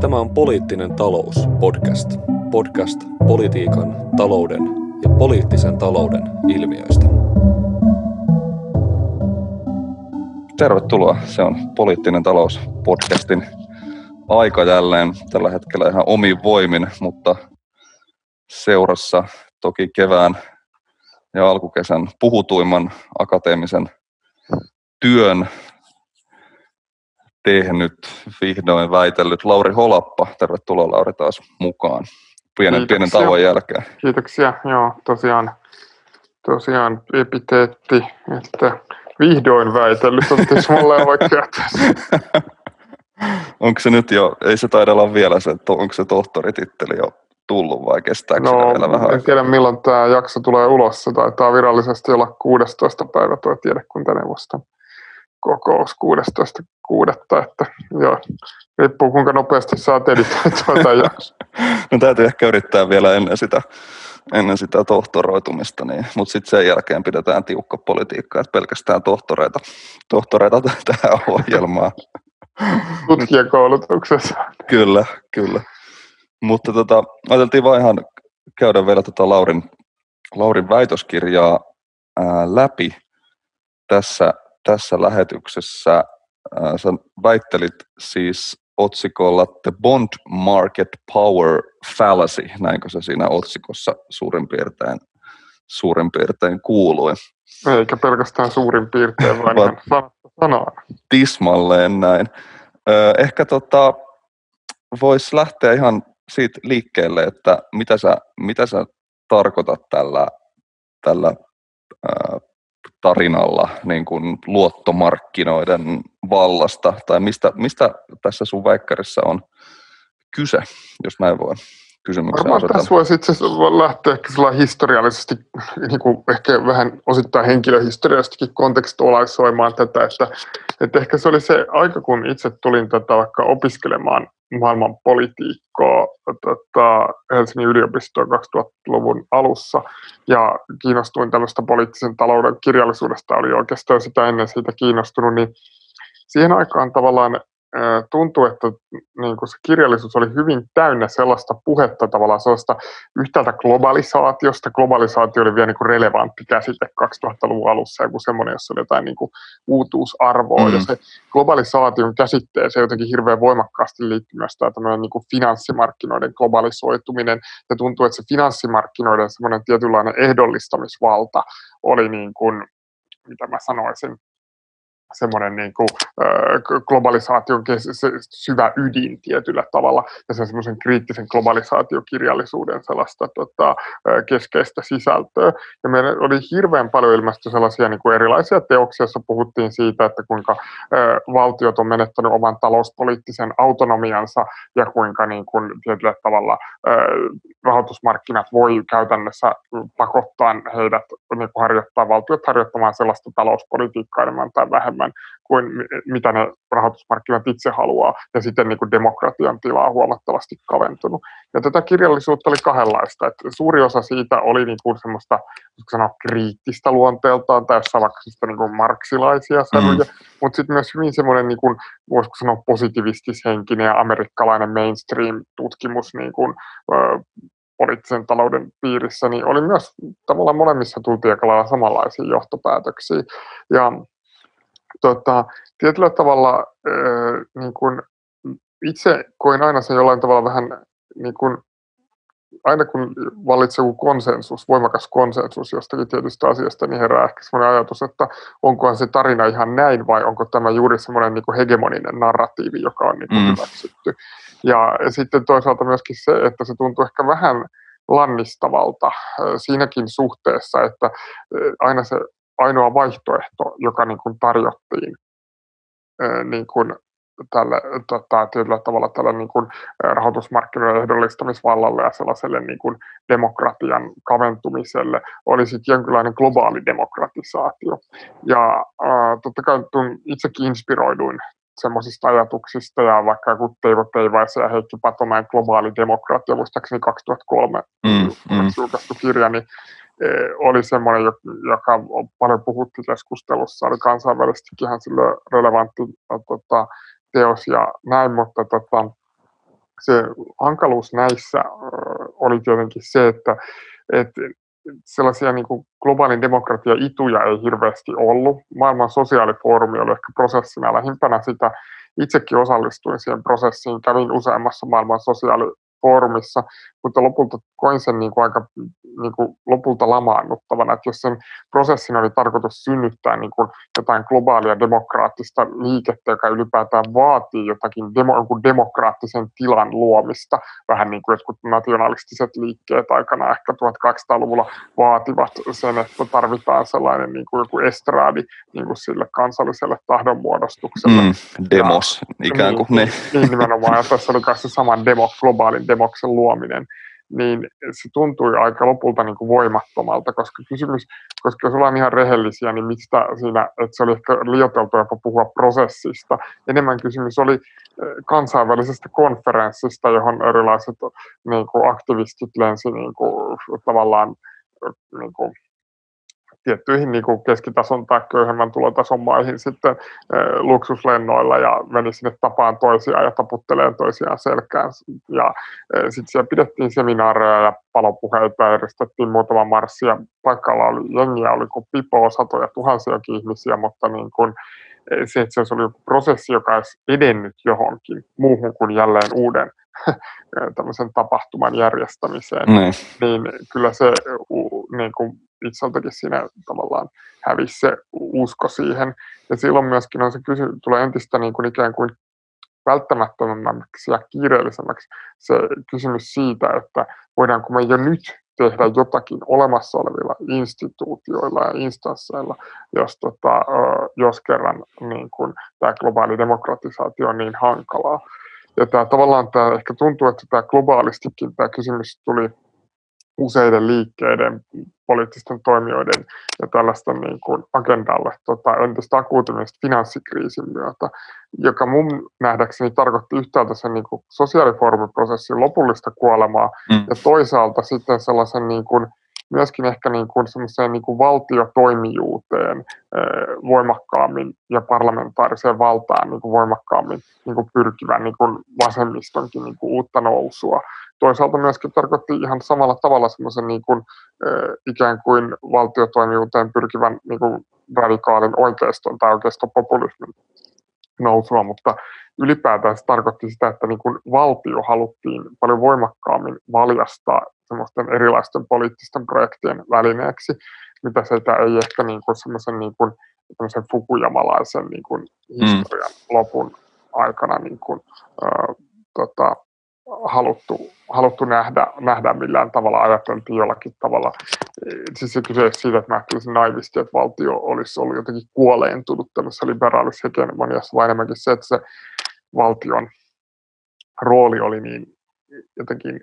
Tämä on Poliittinen talous podcast. Podcast politiikan, talouden ja poliittisen talouden ilmiöistä. Tervetuloa. Se on Poliittinen talous podcastin aika jälleen tällä hetkellä ihan omin voimin, mutta seurassa toki kevään ja alkukesän puhutuimman akateemisen työn tehnyt, vihdoin väitellyt Lauri Holappa. Tervetuloa Lauri taas mukaan pienen, pienen tauon jälkeen. Kiitoksia. Joo, tosiaan, tosiaan epiteetti, että vihdoin väitellyt on tismalleen oikea Onko se nyt jo, ei se taida olla vielä se, onko se tohtorititteli jo tullut vai kestääkö no, vielä vähän en tiedä milloin tämä jakso tulee ulos. Se taitaa virallisesti olla 16. päivä tuo tiedekuntaneuvoston kokous 16.6. Että joo, riippuu kuinka nopeasti saat editoitua tämän jakson. no täytyy ehkä yrittää vielä ennen sitä, ennen sitä tohtoroitumista, niin, mutta sitten sen jälkeen pidetään tiukka politiikka, että pelkästään tohtoreita, tohtoreita tähän ohjelmaan. Tutkijakoulutuksessa. kyllä, kyllä. Mutta tota, ajateltiin vaan ihan käydä vielä tota Laurin, Laurin väitöskirjaa ää, läpi tässä, tässä lähetyksessä. Ää, sä väittelit siis otsikolla The Bond Market Power Fallacy, näinkö se siinä otsikossa suurin piirtein, suurin piirtein kuului. Eikä pelkästään suurin piirtein, vaan ihan sanaan. Tismalleen näin. Ehkä tota, voisi lähteä ihan siitä liikkeelle, että mitä sä, mitä sä tarkoitat tällä, tällä ää, tarinalla niin kuin luottomarkkinoiden vallasta, tai mistä, mistä tässä sun väikkärissä on kyse, jos näin voi kysymyksen Varmaan tässä voisi itse asiassa lähteä ehkä historiallisesti, niin kuin ehkä vähän osittain henkilöhistoriallisestikin kontekstualisoimaan tätä, että, että ehkä se oli se aika, kun itse tulin tätä vaikka opiskelemaan maailman politiikkaa tota, Helsingin yliopistoon 2000-luvun alussa. Ja kiinnostuin tällaista poliittisen talouden kirjallisuudesta, oli oikeastaan sitä ennen siitä kiinnostunut, niin siihen aikaan tavallaan tuntuu, että niin kuin se kirjallisuus oli hyvin täynnä sellaista puhetta tavallaan sellaista yhtäältä globalisaatiosta. Globalisaatio oli vielä niin kuin relevantti käsite 2000-luvun alussa, joku semmoinen, jossa oli jotain niin kuin uutuusarvoa. Mm. Ja se globalisaation käsitteeseen jotenkin hirveän voimakkaasti liittyy myös tämä niin kuin finanssimarkkinoiden globalisoituminen. Ja tuntuu, että se finanssimarkkinoiden semmoinen tietynlainen ehdollistamisvalta oli niin kuin, mitä mä sanoisin, semmoinen niin kuin, globalisaation syvä ydin tietyllä tavalla ja se semmoisen kriittisen globalisaatiokirjallisuuden sellaista tota, keskeistä sisältöä. Ja meillä oli hirveän paljon ilmesty sellaisia niin kuin erilaisia teoksia, joissa puhuttiin siitä, että kuinka valtiot on menettänyt oman talouspoliittisen autonomiansa ja kuinka niin kuin, tietyllä tavalla rahoitusmarkkinat voi käytännössä pakottaa heidät niin kuin harjoittaa valtiot harjoittamaan sellaista talouspolitiikkaa enemmän tai vähemmän enemmän kuin mitä ne rahoitusmarkkinat itse haluaa, ja sitten niin kuin demokratian tila on huomattavasti kaventunut. Ja tätä kirjallisuutta oli kahdenlaista, että suuri osa siitä oli niin kuin semmoista sanoa, kriittistä luonteeltaan, tai jossain vaikka niin kuin marksilaisia sävyjä, mm. mutta sitten myös hyvin semmoinen, niin kuin, voisiko sanoa, positivistishenkinen ja amerikkalainen mainstream-tutkimus niin kuin, poliittisen talouden piirissä, niin oli myös tavallaan molemmissa tultiin aika lailla samanlaisia johtopäätöksiä. Ja tota, tietyllä tavalla äh, niin kun itse koin aina sen jollain tavalla vähän niin kun, aina kun vallitsee joku konsensus, voimakas konsensus jostakin tietystä asiasta, niin herää ehkä sellainen ajatus, että onkohan se tarina ihan näin vai onko tämä juuri semmoinen niin hegemoninen narratiivi, joka on niin mm. hyväksytty. Ja sitten toisaalta myöskin se, että se tuntuu ehkä vähän lannistavalta siinäkin suhteessa, että aina se ainoa vaihtoehto, joka niin kuin tarjottiin niin kuin tälle, tota, tietyllä tavalla tälle niin kuin rahoitusmarkkinoiden ehdollistamisvallalle ja sellaiselle niin kuin demokratian kaventumiselle olisi jonkinlainen globaali demokratisaatio. Ja äh, totta kai itsekin inspiroiduin semmoisista ajatuksista ja vaikka joku Teivo Teivaisen ja Heikki Patomäen globaali demokratia, muistaakseni 2003 mm, mm. julkaistu kirja, niin oli semmoinen, joka paljon puhuttiin keskustelussa, oli kansainvälisestikin ihan sille relevantti tota, teos ja näin, mutta tota, se hankaluus näissä oli tietenkin se, että, että sellaisia niin kuin globaalin demokratian ituja ei hirveästi ollut. Maailman sosiaalifoorumi oli ehkä prosessina lähimpänä sitä. Itsekin osallistuin siihen prosessiin, kävin useammassa maailman sosiaali foorumissa, mutta lopulta koin sen niin kuin aika niin kuin lopulta lamaannuttavana, että jos sen prosessin oli tarkoitus synnyttää niin kuin jotain globaalia demokraattista liikettä, joka ylipäätään vaatii jotakin demo, jonkun demokraattisen tilan luomista, vähän niin kuin jotkut nationalistiset liikkeet aikana ehkä 1200-luvulla vaativat sen, että tarvitaan sellainen niin kuin joku estraadi niin kuin sille kansalliselle tahdonmuodostukselle. Mm, demos ja, ikään kuin niin, ne. Niin nimenomaan, ja tässä oli myös se saman demo, globaalin demoksen luominen, niin se tuntui aika lopulta niin kuin voimattomalta, koska kysymys, koska jos ollaan ihan rehellisiä, niin mistä siinä, että se oli ehkä liioiteltu jopa puhua prosessista. Enemmän kysymys oli eh, kansainvälisestä konferenssista, johon erilaiset niin kuin aktivistit lensi niin kuin, tavallaan niin kuin, tiettyihin niin kuin keskitason tai köyhemmän tulotason maihin sitten e, luksuslennoilla ja meni sinne tapaan toisiaan ja taputteleen toisiaan selkään. Ja e, sitten siellä pidettiin seminaareja ja palopuheita ja järjestettiin muutama marssi ja paikalla oli jengiä, oli kuin pipo, satoja tuhansiakin ihmisiä, mutta niin kuin, se, että se oli joku prosessi, joka olisi edennyt johonkin muuhun kuin jälleen uuden tämmöisen tapahtuman järjestämiseen, mm. niin kyllä se niin kuin itseltäkin siinä tavallaan hävisi se usko siihen. Ja silloin myöskin on se kysy, tulee entistä niin kuin ikään kuin välttämättömämmäksi ja kiireellisemmäksi se kysymys siitä, että voidaanko me jo nyt tehdä jotakin olemassa olevilla instituutioilla ja instansseilla, jos, tota, jos kerran niin kun, tämä globaali demokratisaatio on niin hankalaa. Ja tämä, tavallaan tämä ehkä tuntuu, että tämä globaalistikin tämä kysymys tuli useiden liikkeiden, poliittisten toimijoiden ja tällaisten niin kuin agendalle tota, entistä akuutimmin finanssikriisin myötä, joka mun nähdäkseni tarkoitti yhtäältä sen niin kuin sosiaalifoorumiprosessin lopullista kuolemaa mm. ja toisaalta sitten sellaisen niin kuin, myöskin ehkä niin kuin semmoiseen niin kuin valtiotoimijuuteen voimakkaammin ja parlamentaariseen valtaan niin kuin voimakkaammin niin kuin pyrkivän niin kuin vasemmistonkin niin kuin uutta nousua. Toisaalta myöskin tarkoitti ihan samalla tavalla semmoisen niin kuin, ikään kuin valtiotoimijuuteen pyrkivän niin kuin radikaalin oikeiston tai oikeistopopulismin nousua, mutta ylipäätään se tarkoitti sitä, että niin kuin valtio haluttiin paljon voimakkaammin valjastaa semmoisten erilaisten poliittisten projektien välineeksi, mitä sitä ei ehkä niin kuin semmoisen niin kuin, fukujamalaisen niin kuin historian mm. lopun aikana niin kuin, äh, tota, haluttu, haluttu nähdä, nähdä millään tavalla, ajateltiin jollakin tavalla. Siis se kyse siitä, että mä ajattelisin naivisti, että valtio olisi ollut jotenkin kuoleentunut tämmöisessä liberaalissa hegemoniassa, vaan enemmänkin se, että se valtion rooli oli niin jotenkin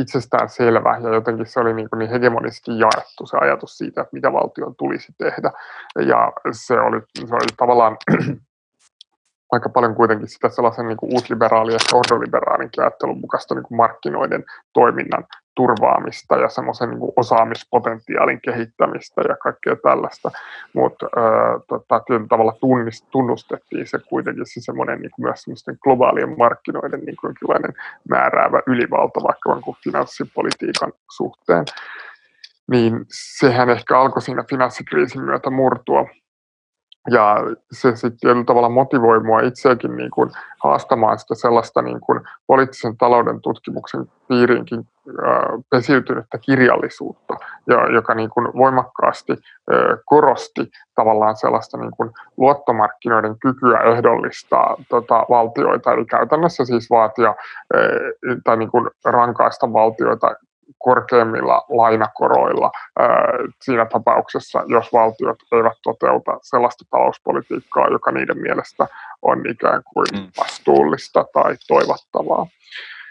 itsestään selvä ja jotenkin se oli niin, niin hegemonisesti jaettu se ajatus siitä, että mitä valtion tulisi tehdä. Ja se oli, se oli tavallaan aika paljon kuitenkin sitä sellaisen niin kuin uusliberaalin ja ordoliberaalinkin ajattelun mukaista niin kuin markkinoiden toiminnan turvaamista ja semmoisen niin kuin osaamispotentiaalin kehittämistä ja kaikkea tällaista. Mutta tota, tietyllä tavalla tunnist, tunnustettiin se kuitenkin se semmoinen niin kuin myös semmoisten globaalien markkinoiden niin kuin määräävä ylivalta vaikka kuin finanssipolitiikan suhteen. Niin sehän ehkä alkoi siinä finanssikriisin myötä murtua ja se sitten tietyllä tavalla motivoi mua itseäkin niin kuin haastamaan sitä sellaista niin kuin poliittisen talouden tutkimuksen piiriinkin pesiytynyttä kirjallisuutta, joka niin kuin voimakkaasti korosti tavallaan sellaista niin kuin luottomarkkinoiden kykyä ehdollistaa tota, valtioita, eli käytännössä siis vaatia tai niin kuin rankaista valtioita korkeimmilla lainakoroilla siinä tapauksessa, jos valtiot eivät toteuta sellaista talouspolitiikkaa, joka niiden mielestä on ikään kuin mm. vastuullista tai toivottavaa.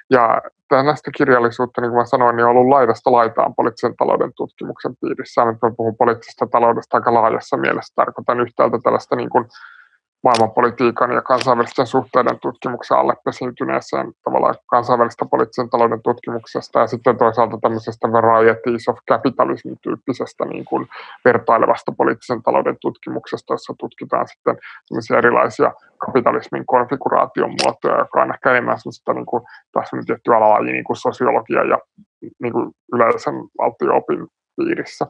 Ja tällaista kirjallisuutta, niin kuin mä sanoin, niin on ollut laidasta laitaan poliittisen talouden tutkimuksen piirissä. Nyt mä puhun poliittisesta taloudesta aika laajassa mielessä. Tarkoitan yhtäältä tällaista niin kuin maailmanpolitiikan ja kansainvälisten suhteiden tutkimuksen alle pesiytyneeseen tavallaan kansainvälistä poliittisen talouden tutkimuksesta ja sitten toisaalta tämmöisestä varieties of capitalism tyyppisestä niin kuin vertailevasta poliittisen talouden tutkimuksesta, jossa tutkitaan sitten erilaisia kapitalismin konfiguraation muotoja, joka on ehkä enemmän sellaista niin kuin, taas tietty alalaji niin kuin sosiologia ja niin kuin yleisen valtio-opin piirissä.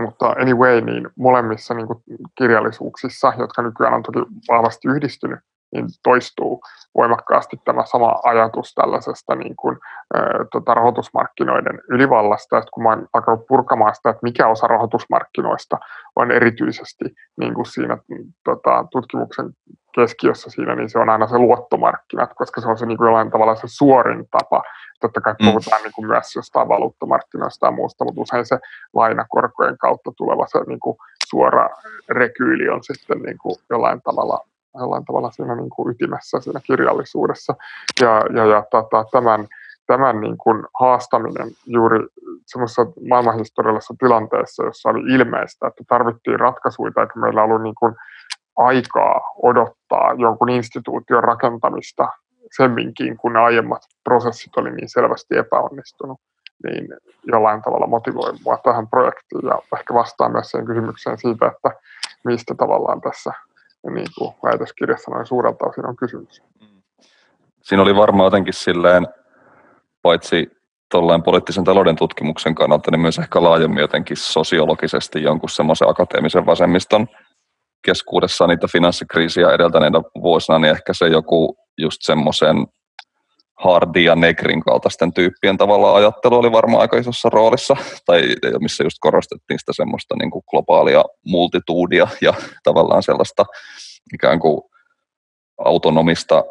Mutta anyway, niin molemmissa niin kuin kirjallisuuksissa, jotka nykyään on toki vahvasti yhdistynyt, niin toistuu voimakkaasti tämä sama ajatus tällaisesta niin kuin, ä, tota, rahoitusmarkkinoiden ylivallasta. Että kun mä oon alkanut purkamaan sitä, että mikä osa rahoitusmarkkinoista on erityisesti niin kuin siinä tota, tutkimuksen keskiössä siinä, niin se on aina se luottomarkkinat, koska se on se niin kuin jollain tavalla se suorin tapa Totta kai mm. puhutaan mm. niin kuin myös jostain valuuttamarkkinoista ja muusta, mutta usein se lainakorkojen kautta tuleva se niin kuin suora rekyyli on sitten niin kuin jollain tavalla jollain tavalla siinä niin kuin ytimessä siinä kirjallisuudessa. Ja, ja, ja tota, tämän, tämän niin kuin haastaminen juuri semmoisessa maailmanhistoriallisessa tilanteessa, jossa oli ilmeistä, että tarvittiin ratkaisuja, eikä meillä ollut niin kuin aikaa odottaa jonkun instituution rakentamista semminkin, kun ne aiemmat prosessit oli niin selvästi epäonnistunut, niin jollain tavalla motivoi mua tähän projektiin ja ehkä vastaa myös sen kysymykseen siitä, että mistä tavallaan tässä niin kuin väitöskirjassa noin suurelta osin on kysymys. Siinä oli varmaan jotenkin silleen, paitsi tuollain poliittisen talouden tutkimuksen kannalta, niin myös ehkä laajemmin jotenkin sosiologisesti jonkun semmoisen akateemisen vasemmiston keskuudessa niitä finanssikriisiä edeltäneinä vuosina, niin ehkä se joku just semmoisen Hardy ja Negrin kaltaisten tyyppien tavalla ajattelu oli varmaan aika isossa roolissa, tai missä just korostettiin sitä semmoista niin kuin globaalia multituudia ja tavallaan sellaista ikään kuin autonomista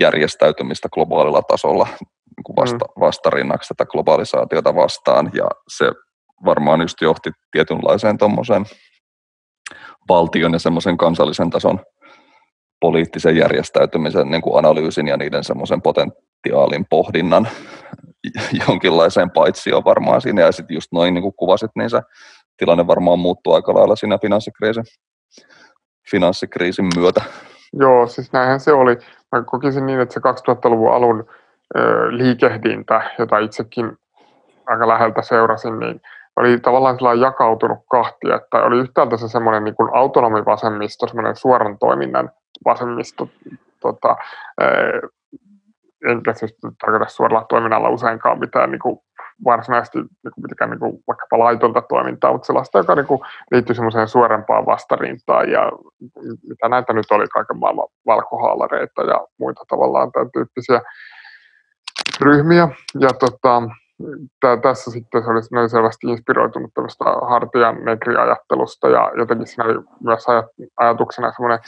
järjestäytymistä globaalilla tasolla niin kuin vasta, mm. vastarinnaksi tätä globalisaatiota vastaan, ja se varmaan just johti tietynlaiseen tuommoiseen valtion ja semmoisen kansallisen tason poliittisen järjestäytymisen niin kuin analyysin ja niiden semmoisen potentiaalin pohdinnan jonkinlaiseen paitsioon varmaan siinä. Ja sitten just noin niin kuin kuvasit, niin se tilanne varmaan muuttuu aika lailla siinä finanssikriisin, finanssikriisin myötä. Joo, siis näinhän se oli. Mä kokisin niin, että se 2000-luvun alun ö, liikehdintä, jota itsekin aika läheltä seurasin, niin oli tavallaan sellainen jakautunut kahtia, että oli yhtäältä se semmoinen niin autonomivasemmisto, semmoinen suoran toiminnan vasemmisto, tota, enkä siis tarkoita suoralla toiminnalla useinkaan mitään niin kuin varsinaisesti niin kuin mitikään, niin kuin vaikkapa laitonta toimintaa, mutta sellaista, joka niin kuin liittyy semmoiseen suorempaan vastarintaan ja mitä näitä nyt oli kaiken maailman valkohaalareita ja muita tavallaan tämän tyyppisiä ryhmiä. Ja tota, tää, tässä sitten se oli, oli selvästi inspiroitunut tämmöistä hartian negriajattelusta ja jotenkin siinä oli myös ajatuksena semmoinen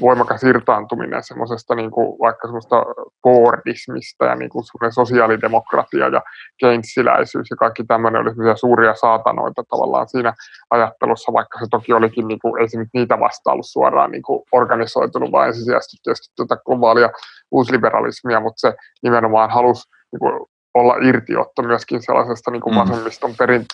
voimakas irtaantuminen semmoisesta niin kuin, vaikka semmoista Fordismista ja niin kuin semmoinen sosiaalidemokratia ja keynesiläisyys ja kaikki tämmöinen oli suuria saatanoita tavallaan siinä ajattelussa, vaikka se toki olikin, niin kuin, ei se nyt niitä vastaan ollut suoraan niin kuin organisoitunut, vaan ensisijaisesti tietysti tätä globaalia uusliberalismia, mutta se nimenomaan halusi niin kuin, olla irtiotto myöskin sellaisesta niin kuin mm. vasemmiston perin,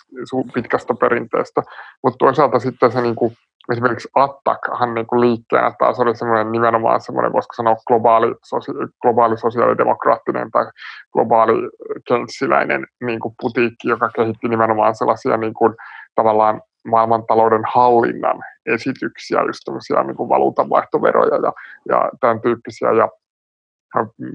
pitkästä perinteestä, mutta toisaalta sitten se niin kuin, esimerkiksi Attackhan niin kuin liikkeenä taas oli semmoinen nimenomaan semmoinen, voisiko sanoa globaali, sosia- globaali sosiaalidemokraattinen tai globaali kenssiläinen niin kuin putiikki, joka kehitti nimenomaan sellaisia niin kuin, tavallaan maailmantalouden hallinnan esityksiä, just tämmöisiä niin kuin valuutanvaihtoveroja ja, ja tämän tyyppisiä. Ja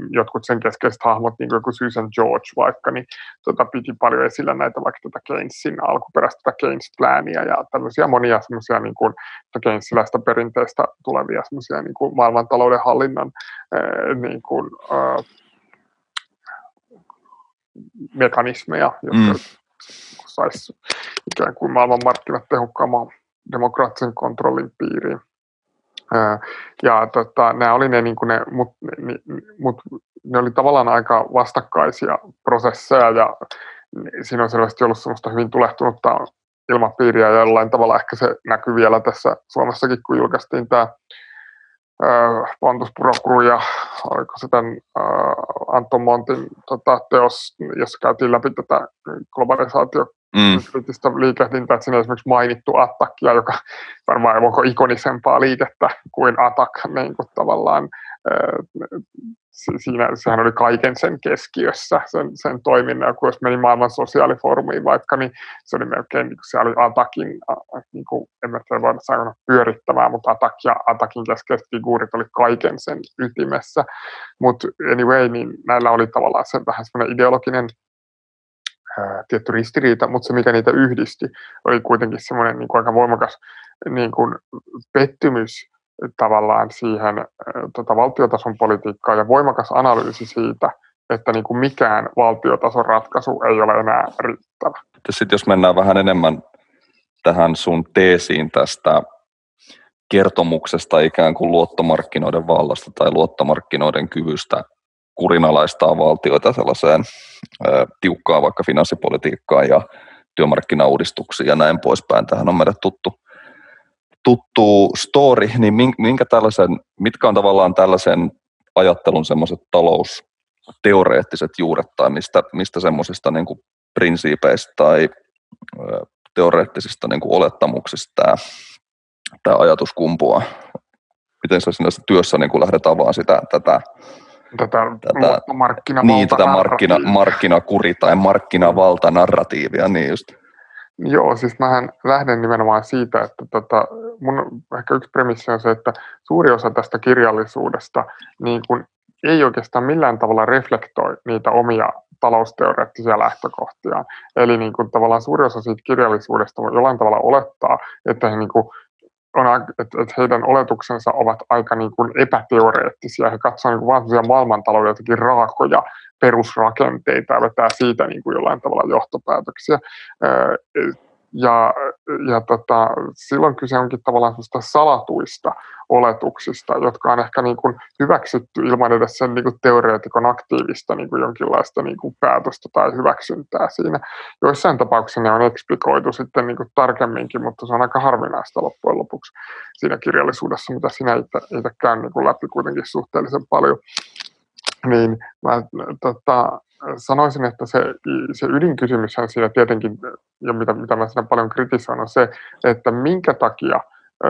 jotkut sen keskeiset hahmot, niin kuin Susan George vaikka, niin tota, piti paljon esillä näitä vaikka tätä Keynesin alkuperäistä tätä Keynes-plääniä ja tämmöisiä monia semmoisia niin kuin, Keynesiläistä perinteistä tulevia semmoisia niin kuin maailmantalouden hallinnan ää, niin kuin, ää, mekanismeja, jotka mm. saisi ikään kuin maailmanmarkkinat tehokkaamman demokraattisen kontrollin piiriin. Ja tota, nämä oli ne, niin ne, mut, ne, mut, ne oli tavallaan aika vastakkaisia prosesseja ja siinä on selvästi ollut semmoista hyvin tulehtunutta ilmapiiriä ja jollain tavalla ehkä se näkyy vielä tässä Suomessakin, kun julkaistiin tämä Pontus Prokru ja oliko se tämän Anton Montin tota, teos, jossa käytiin läpi tätä globalisaatio mm. kriittistä liikehdintää, että siinä on esimerkiksi mainittu Attackia, joka varmaan onko ikonisempaa liikettä kuin Attack niin kuin tavallaan siinä, sehän oli kaiken sen keskiössä, sen, sen toiminnan, kun jos meni maailman sosiaalifoorumiin vaikka, niin se oli melkein, niin se oli Atakin, niin kuin, en tiedä voida sanoa pyörittämään, mutta Atak ja Atakin keskeiset figuurit oli kaiken sen ytimessä, mutta anyway, niin näillä oli tavallaan se vähän semmoinen ideologinen tietty ristiriita, mutta se mikä niitä yhdisti oli kuitenkin semmoinen niin kuin aika voimakas niin kuin pettymys tavallaan siihen tota, valtiotason politiikkaan ja voimakas analyysi siitä, että niin kuin mikään valtiotason ratkaisu ei ole enää riittävä. Sitten jos mennään vähän enemmän tähän sun teesiin tästä kertomuksesta ikään kuin luottomarkkinoiden vallasta tai luottomarkkinoiden kyvystä kurinalaistaa valtioita sellaiseen tiukkaan vaikka finanssipolitiikkaan ja työmarkkinauudistuksiin ja näin poispäin. Tähän on meille tuttu tuttu story, niin minkä tällaisen, mitkä on tavallaan tällaisen ajattelun semmoiset talousteoreettiset juuret tai mistä, mistä semmoisista niin prinsiipeistä tai teoreettisista niin kuin olettamuksista tämä, tämä ajatus kumpuaa? Miten sä siinä työssä niin kuin lähdet avaamaan sitä, tätä, tätä, tätä niin, tätä markkina, markkinakuri tai markkinavalta-narratiivia, niin just. Joo, siis mähän lähden nimenomaan siitä, että tota, mun ehkä yksi premissi on se, että suuri osa tästä kirjallisuudesta niin kun ei oikeastaan millään tavalla reflektoi niitä omia talousteoreettisia lähtökohtia. Eli niin kun tavallaan suuri osa siitä kirjallisuudesta voi jollain tavalla olettaa, että he niin kun on, että, että heidän oletuksensa ovat aika niin kuin epäteoreettisia. He katsovat niin vain maailmantalouden jotenkin raakoja perusrakenteita ja vetää siitä niin kuin jollain tavalla johtopäätöksiä. Ja, ja tota, silloin kyse onkin tavallaan salatuista oletuksista, jotka on ehkä niin kuin hyväksytty ilman edes sen niin kuin teoreetikon aktiivista niin kuin jonkinlaista niin kuin päätöstä tai hyväksyntää siinä. Joissain tapauksissa ne on eksplikoitu sitten niin kuin tarkemminkin, mutta se on aika harvinaista loppujen lopuksi siinä kirjallisuudessa, mitä sinä itse käyn niin kuin läpi kuitenkin suhteellisen paljon. Niin mä tota, sanoisin, että se, se ydinkysymys on siinä tietenkin, ja mitä, mitä mä siinä paljon kritisoin, on se, että minkä takia ö,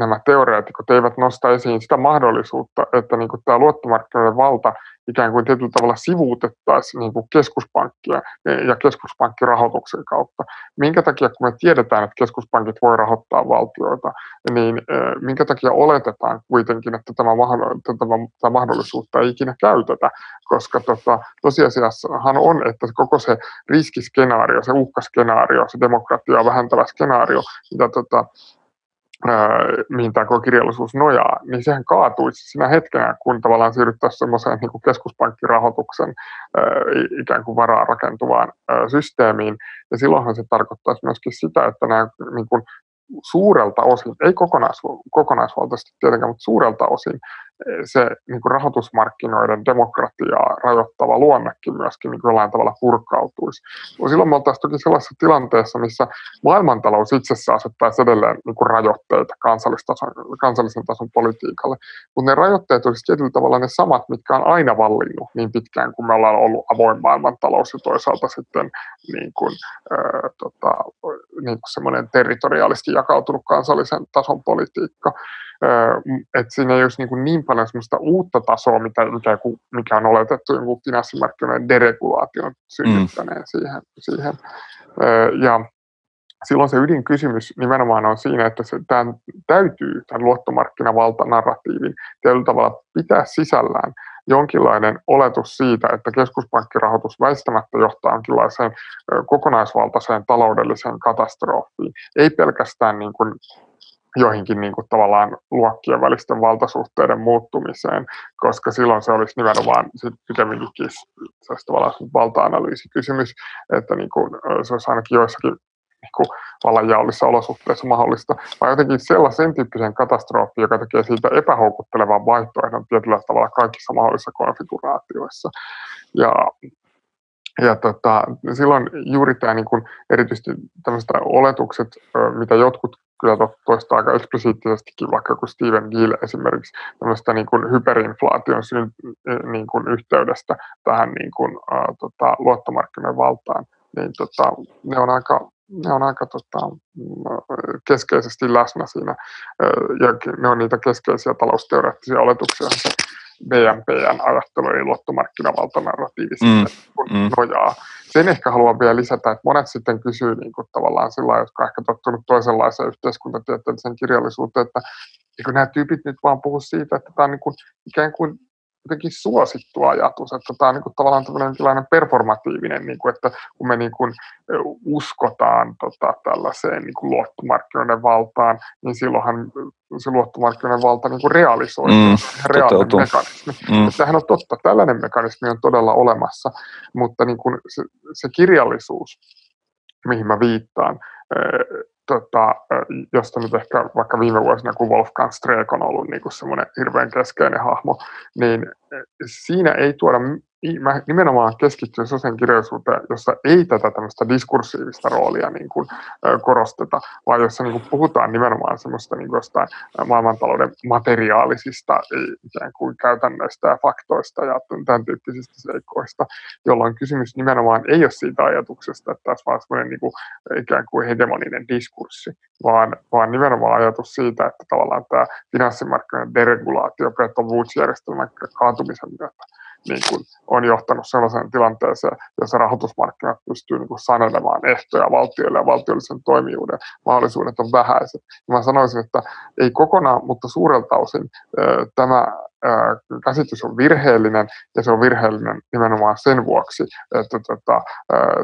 nämä teoreetikot eivät nosta esiin sitä mahdollisuutta, että niin kuin tämä luottomarkkinoiden valta ikään kuin tietyllä tavalla sivuutettaisiin niin kuin keskuspankkia ja keskuspankkirahoituksen kautta. Minkä takia, kun me tiedetään, että keskuspankit voi rahoittaa valtioita, niin minkä takia oletetaan kuitenkin, että tämä, mahdollisuutta ei ikinä käytetä, koska tota, tosiasiassahan on, että koko se riskiskenaario, se uhkaskenaario, se demokratiaa vähentävä skenaario, mitä tota, mihin tämä kirjallisuus nojaa, niin sehän kaatuisi siinä hetkenä, kun tavallaan siirryttäisiin semmoiseen niin kuin keskuspankkirahoituksen ikään kuin varaa rakentuvaan systeemiin. Ja silloinhan se tarkoittaisi myöskin sitä, että nämä niin kuin suurelta osin, ei kokonais, kokonaisvaltaisesti tietenkään, mutta suurelta osin se niin kuin rahoitusmarkkinoiden demokratiaa rajoittava luonnekin myöskin niin jollain tavalla purkautuisi. Silloin me oltaisiin toki sellaisessa tilanteessa, missä maailmantalous itsessä asettaisi edelleen niin kuin rajoitteita kansallisen tason politiikalle, mutta ne rajoitteet olisivat tietyllä tavalla ne samat, mitkä on aina vallinnut niin pitkään kuin me ollaan ollut avoin maailmantalous ja toisaalta sitten niin kuin, äh, tota, niin kuin semmoinen territoriaalisesti jakautunut kansallisen tason politiikka että siinä ei olisi niin, kuin niin paljon sellaista uutta tasoa, mitä, mikä, mikä on oletettu jonkun finanssimarkkinoiden deregulaation synnyttäneen mm. siihen. siihen. Ja silloin se ydinkysymys nimenomaan on siinä, että se, tämän täytyy tämän luottomarkkinavaltanarratiivin tietyllä tavalla pitää sisällään jonkinlainen oletus siitä, että keskuspankkirahoitus väistämättä johtaa jonkinlaiseen kokonaisvaltaiseen taloudelliseen katastrofiin. Ei pelkästään niin kuin joihinkin niin kuin tavallaan luokkien välisten valtasuhteiden muuttumiseen, koska silloin se olisi nimenomaan pikemminkin se olisi tavallaan valta-analyysikysymys, että niin kuin, se olisi ainakin joissakin niin kuin vallanjaollisissa olosuhteissa mahdollista, vai jotenkin sellaisen tyyppisen katastrofi, joka tekee siitä epähoukuttelevan vaihtoehdon tietyllä tavalla kaikissa mahdollisissa konfiguraatioissa. Ja ja tota, silloin juuri tämä niin erityisesti tämmöiset oletukset, mitä jotkut kyllä toistaa aika eksplisiittisestikin, vaikka kuin Steven Gill esimerkiksi tämmöistä niin kuin hyperinflaation syn, niin kuin yhteydestä tähän niin kuin, ää, tota, luottomarkkinoiden valtaan niin tota, ne on aika, ne on aika tota, keskeisesti läsnä siinä, ja ne on niitä keskeisiä talousteoreettisia oletuksia, se BNPn ajattelu eli luottomarkkinavaltanarratiivisesti mm, mm. nojaa. Sen ehkä haluan vielä lisätä, että monet sitten kysyy niin kuin tavallaan sillä jotka on ehkä tottunut toisenlaiseen yhteiskuntatieteelliseen kirjallisuuteen, että eikö nämä tyypit nyt vaan puhu siitä, että tämä on niin kuin, ikään kuin jotenkin suosittu ajatus, että tämä on niin kuin tavallaan tällainen performatiivinen, niin kuin, että kun me niin kuin uskotaan tota, tällaiseen niin kuin luottomarkkinoiden valtaan, niin silloinhan se luottomarkkinoiden valta niin kuin realisoi mm, reaalinen mekanismi. Mm. Tämähän on totta, tällainen mekanismi on todella olemassa, mutta niin kuin se, se kirjallisuus, mihin mä viittaan, tota, josta nyt ehkä vaikka viime vuosina, kun Wolfgang Streeck on ollut niin semmoinen hirveän keskeinen hahmo, niin siinä ei tuoda mä nimenomaan keskittyy sellaiseen kirjallisuuteen, jossa ei tätä tämmöistä diskursiivista roolia niin kuin, korosteta, vaan jossa niin kuin, puhutaan nimenomaan semmoista niin kuin, jostain maailmantalouden materiaalisista ikään kuin käytännöistä ja faktoista ja tämän tyyppisistä seikoista, jolloin kysymys nimenomaan ei ole siitä ajatuksesta, että tässä vaan semmoinen niin kuin, ikään kuin hegemoninen diskurssi, vaan, vaan nimenomaan ajatus siitä, että tavallaan tämä finanssimarkkinoiden deregulaatio Bretton Woods-järjestelmän kaatumisen myötä niin kuin on johtanut sellaiseen tilanteeseen, jossa rahoitusmarkkinat pystyy niin kuin sanelemaan ehtoja valtioille ja valtiollisen toimijuuden mahdollisuudet on vähäiset. Ja mä sanoisin, että ei kokonaan, mutta suurelta osin tämä käsitys on virheellinen ja se on virheellinen nimenomaan sen vuoksi, että tota,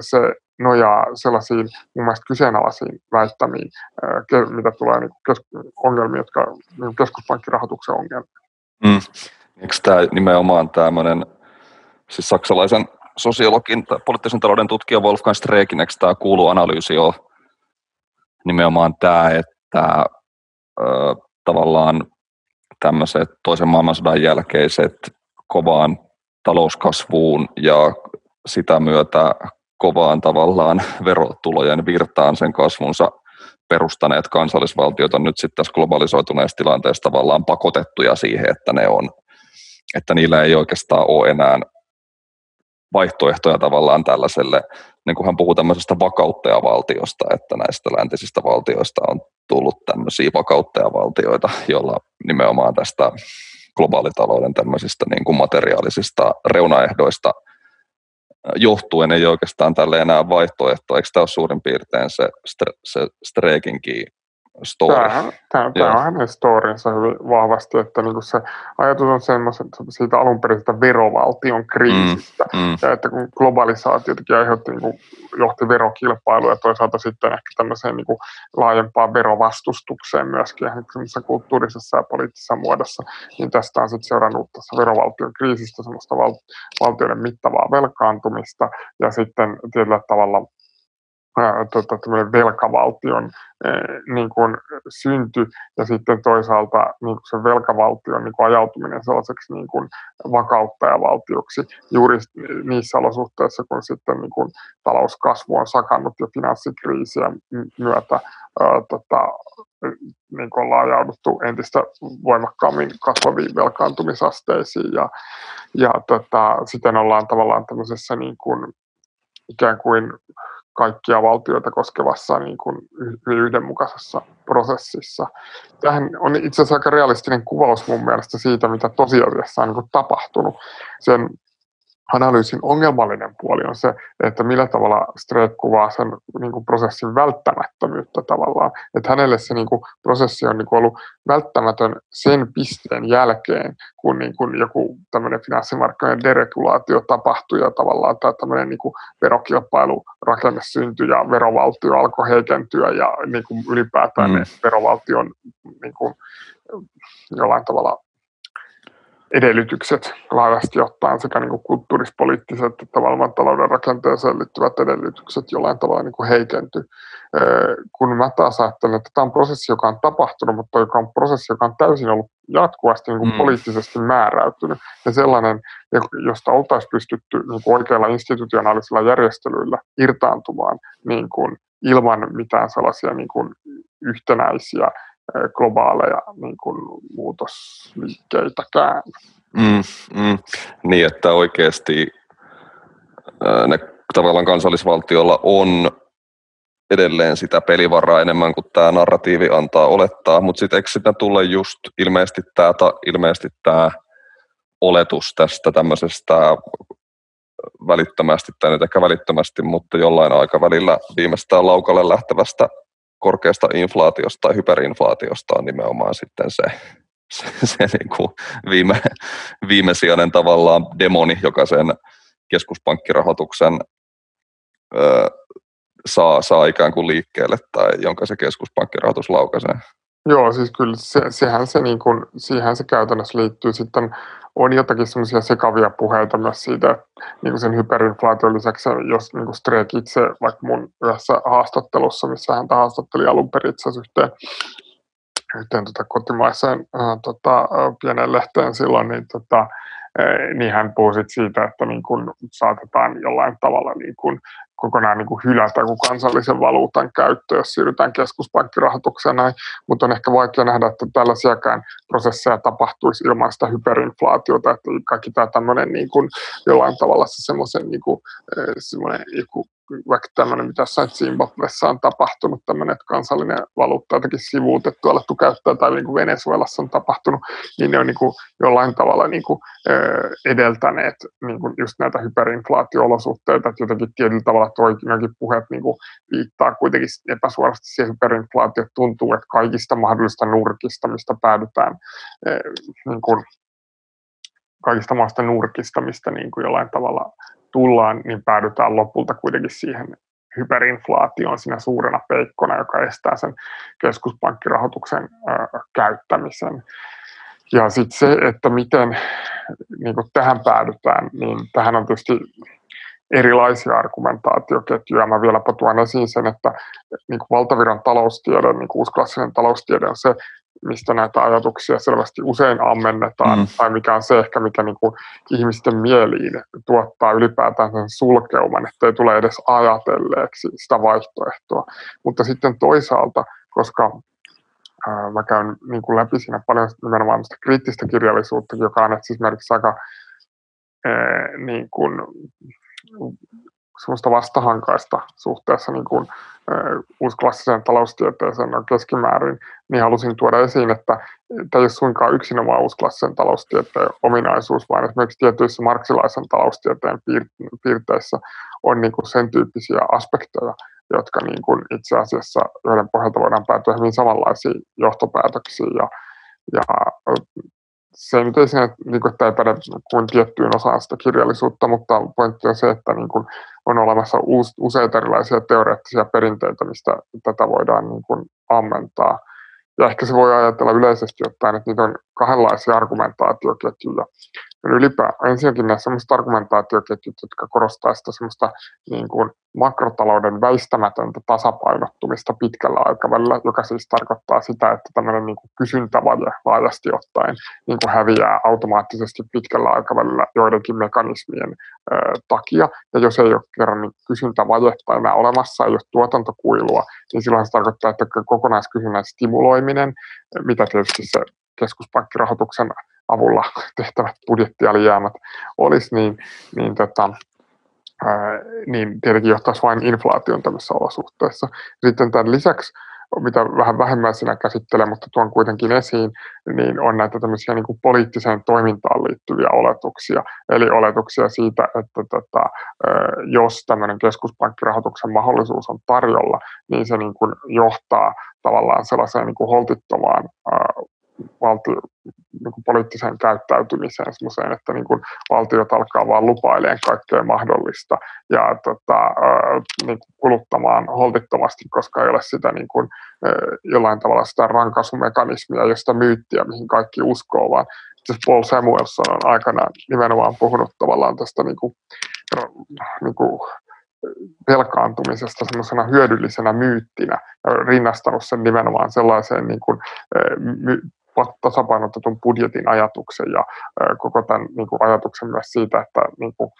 se nojaa sellaisiin mun mielestä kyseenalaisiin väittämiin, mitä tulee niin ongelmiin, jotka niin keskuspankkirahoituksen ongelmia. Mm. Eikö tämä nimenomaan tämmöinen, siis saksalaisen sosiologin tai poliittisen talouden tutkija Wolfgang Streekin, eikö tämä kuulu analyysi on nimenomaan tämä, että ö, tavallaan tämmöiset toisen maailmansodan jälkeiset kovaan talouskasvuun ja sitä myötä kovaan tavallaan verotulojen virtaan sen kasvunsa perustaneet kansallisvaltiot on nyt sitten tässä globalisoituneessa tilanteessa tavallaan pakotettuja siihen, että ne on että niillä ei oikeastaan ole enää vaihtoehtoja tavallaan tällaiselle, niin kuin hän puhuu tämmöisestä vakauttajavaltiosta, että näistä läntisistä valtioista on tullut tämmöisiä vakauttajavaltioita, joilla nimenomaan tästä globaalitalouden tämmöisistä niin kuin materiaalisista reunaehdoista johtuen ei oikeastaan tälle enää vaihtoehto. Eikö tämä ole suurin piirtein se, se Streikinkin story. Tämähän, tämä, tämä on hänen storinsa hyvin vahvasti, että niin se ajatus on semmoisen siitä alun perin verovaltion kriisistä, mm, mm. ja että kun globalisaatio aiheutti, niin kuin, johti verokilpailuja ja toisaalta sitten ehkä tämmöiseen niin kuin, laajempaan verovastustukseen myöskin kulttuurisessa ja poliittisessa muodossa, niin tästä on sitten seurannut tässä verovaltion kriisistä semmoista val, valtioiden mittavaa velkaantumista ja sitten tietyllä tavalla tota, velkavaltion niin kuin synty. Ja sitten toisaalta niin kuin se velkavaltion niin kuin ajautuminen sellaiseksi niin kuin vakauttajavaltioksi juuri niissä olosuhteissa, kun sitten niin kuin talouskasvu on sakannut ja finanssikriisiä myötä ää, tota, niin kuin ollaan ajauduttu entistä voimakkaammin kasvaviin velkaantumisasteisiin. Ja, ja tota, sitten ollaan tavallaan tämmöisessä niin kuin, ikään kuin kaikkia valtioita koskevassa niin kuin yhdenmukaisessa prosessissa. Tähän on itse asiassa aika realistinen kuvaus mun mielestä siitä, mitä tosiasiassa on niin kuin tapahtunut. Sen analyysin ongelmallinen puoli on se, että millä tavalla Street kuvaa sen niin kuin prosessin välttämättömyyttä tavallaan. Että hänelle se niin kuin, prosessi on niin kuin, ollut välttämätön sen pisteen jälkeen, kun niin kuin, joku tämmöinen finanssimarkkinoiden deregulaatio tapahtui ja tavallaan tämä tämmöinen niin kuin, verokilpailurakenne syntyi ja verovaltio alkoi heikentyä ja niin kuin, ylipäätään mm. verovaltion niin kuin, jollain tavalla edellytykset laajasti ottaen sekä niin kuin kulttuurispoliittiset että talouden rakenteeseen liittyvät edellytykset jollain tavalla niin kuin heikenty. Kun mä taas ajattelen, että tämä on prosessi, joka on tapahtunut, mutta joka on prosessi, joka on täysin ollut jatkuvasti niin kuin mm. poliittisesti määräytynyt ja sellainen, josta oltaisiin pystytty niin kuin oikeilla institutionaalisilla järjestelyillä irtaantumaan niin kuin ilman mitään sellaisia niin kuin yhtenäisiä globaaleja niin kuin muutosliikkeitäkään. Mm, mm. Niin, että oikeasti ne tavallaan kansallisvaltiolla on edelleen sitä pelivaraa enemmän kuin tämä narratiivi antaa olettaa, mutta sitten eikö sitä tule just ilmeisesti tämä, ilmeisesti tämä oletus tästä tämmöisestä välittömästi, tai nyt ehkä välittömästi, mutta jollain aikavälillä viimeistään laukalle lähtevästä korkeasta inflaatiosta tai hyperinflaatiosta on nimenomaan sitten se, se, se niin kuin viime, viimesijainen tavallaan demoni, joka sen keskuspankkirahoituksen ö, saa, saa ikään kuin liikkeelle tai jonka se keskuspankkirahoitus laukaisee. Joo, siis kyllä se, sehän se, niin kuin, siihen se käytännössä liittyy. Sitten on jotakin semmoisia sekavia puheita myös siitä, niin kuin sen hyperinflaation lisäksi, jos niin kuin Streek itse vaikka mun yhdessä haastattelussa, missä hän haastatteli alun perin itse asiassa yhteen, yhteen tota kotimaiseen ää, tota, pienen lehteen silloin, niin, tota, niin hän puhui siitä, että niin kuin saatetaan jollain tavalla niin kuin kokonaan niin kuin hylätä kuin kansallisen valuutan käyttö, jos siirrytään keskuspankkirahoitukseen näin, mutta on ehkä vaikea nähdä, että tällaisiakaan prosesseja tapahtuisi ilman sitä hyperinflaatiota, että kaikki tämä tämmöinen niin kuin jollain tavalla se semmoisen niin kuin, semmoinen joku vaikka tämmöinen, mitä jossain Zimbabwessa on tapahtunut, tämmöinen, että kansallinen valuutta jotenkin sivuutettu, alettu käyttää, tai niin kuin Venezuelassa on tapahtunut, niin ne on niin kuin jollain tavalla niin kuin, edeltäneet niin kuin just näitä hyperinflaatio-olosuhteita, että jotenkin tietyllä tavalla toikin puheet niin kuin viittaa kuitenkin epäsuorasti siihen hyperinflaatio, tuntuu, että kaikista mahdollisista nurkista, mistä päädytään niin kuin, kaikista maasta nurkista, mistä niin kuin jollain tavalla tullaan, niin päädytään lopulta kuitenkin siihen hyperinflaatioon siinä suurena peikkona, joka estää sen keskuspankkirahoituksen ö, käyttämisen. Ja sitten se, että miten niin tähän päädytään, niin tähän on tietysti erilaisia argumentaatioketjuja. Mä vielä tuon esiin sen, että niin kuin valtaviran taloustiede, niin kuin uusklassinen taloustiede on se, mistä näitä ajatuksia selvästi usein ammennetaan, mm. tai mikä on se ehkä, mikä niin kuin ihmisten mieliin tuottaa ylipäätään sen sulkeuman, ettei tule edes ajatelleeksi sitä vaihtoehtoa. Mutta sitten toisaalta, koska ää, mä käyn niin kuin läpi siinä paljon nimenomaan sitä kriittistä kirjallisuutta, joka on esimerkiksi aika ää, niin kuin, semmoista vastahankaista suhteessa niin kuin, uusklassiseen taloustieteeseen on keskimäärin, niin halusin tuoda esiin, että tämä ei ole suinkaan yksinomaan uusklassisen taloustieteen ominaisuus, vaan esimerkiksi tietyissä marksilaisen taloustieteen piirteissä on niin kuin sen tyyppisiä aspekteja, jotka niin kuin itse asiassa, joiden pohjalta voidaan päätyä hyvin samanlaisiin johtopäätöksiin ja, ja se nyt ei siinä, niin kuin, että ei päde kuin tiettyyn osaan sitä kirjallisuutta, mutta pointti on se, että niin kuin, on olemassa uus, useita erilaisia teoreettisia perinteitä, mistä tätä voidaan niin kuin, ammentaa. Ja ehkä se voi ajatella yleisesti ottaen, että niitä on kahdenlaisia argumentaatioketjuja ylipäätään ensinnäkin nämä sellaiset argumentaatioketjut, jotka korostaa sitä semmoista niin kuin makrotalouden väistämätöntä tasapainottumista pitkällä aikavälillä, joka siis tarkoittaa sitä, että tämmöinen niin kuin kysyntävaje laajasti ottaen niin kuin häviää automaattisesti pitkällä aikavälillä joidenkin mekanismien ö, takia. Ja jos ei ole kerran niin kysyntävajetta enää olemassa, ei ole tuotantokuilua, niin silloin se tarkoittaa, että kokonaiskysynnän stimuloiminen, mitä tietysti se keskuspankkirahoituksen avulla tehtävät budjettialijäämät olisi, niin, niin, tota, ää, niin tietenkin johtaisi vain inflaation tämmöisessä olosuhteessa. Sitten tämän lisäksi mitä vähän vähemmän sinä käsittelee, mutta tuon kuitenkin esiin, niin on näitä tämmöisiä niin kuin poliittiseen toimintaan liittyviä oletuksia. Eli oletuksia siitä, että tota, jos tämmöinen keskuspankkirahoituksen mahdollisuus on tarjolla, niin se niin kuin johtaa tavallaan sellaiseen niin kuin holtittomaan valtio, niin kuin poliittiseen käyttäytymiseen semmoiseen, että niin kuin valtiot alkaa vaan lupailemaan kaikkea mahdollista ja tota, niin kuin kuluttamaan holtittomasti, koska ei ole sitä niin kuin, jollain tavalla sitä rankaisumekanismia ja sitä myyttiä, mihin kaikki uskoo, vaan Paul Samuelson on aikanaan nimenomaan puhunut tavallaan tästä niin kuin, niin kuin velkaantumisesta semmoisena hyödyllisenä myyttinä ja rinnastanut sen nimenomaan sellaiseen niin kuin, tasapainotetun budjetin ajatuksen ja koko tämän niin kuin ajatuksen myös siitä, että niin kuin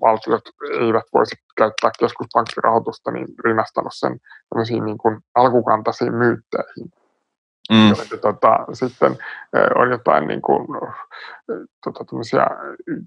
valtiot eivät voisi käyttää keskuspankkirahoitusta, niin rinnastanut sen niin kuin alkukantaisiin myytteihin. Mm. joita tota, sitten on jotain niin kuin, tota,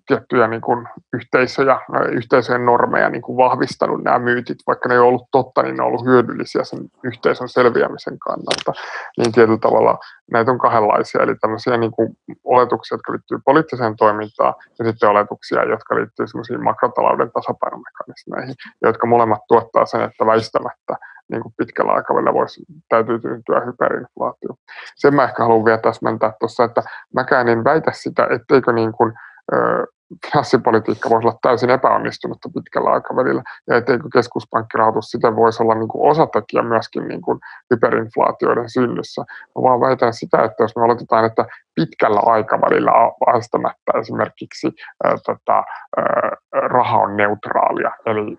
tiettyjä niin kuin yhteisöjä, yhteisöjen normeja niin kuin vahvistanut nämä myytit, vaikka ne ei ollut totta, niin ne on ollut hyödyllisiä sen yhteisön selviämisen kannalta. Niin tietyllä tavalla näitä on kahdenlaisia, eli tämmöisiä niin kuin oletuksia, jotka liittyy poliittiseen toimintaan, ja sitten oletuksia, jotka liittyy semmoisiin makrotalouden tasapainomekanismeihin, jotka molemmat tuottaa sen, että väistämättä niin kuin pitkällä aikavälillä voisi, täytyy syntyä hyperinflaatio. Sen mä ehkä haluan vielä täsmentää tuossa, että mäkään en väitä sitä, etteikö niin kuin, ö, finanssipolitiikka voisi olla täysin epäonnistunutta pitkällä aikavälillä, ja etteikö keskuspankkirahoitus sitä voisi olla niin kuin osatekijä myöskin niin kuin hyperinflaatioiden synnyssä. Mä vaan väitän sitä, että jos me oletetaan, että pitkällä aikavälillä väistämättä esimerkiksi ää, tota, ää, raha on neutraalia, eli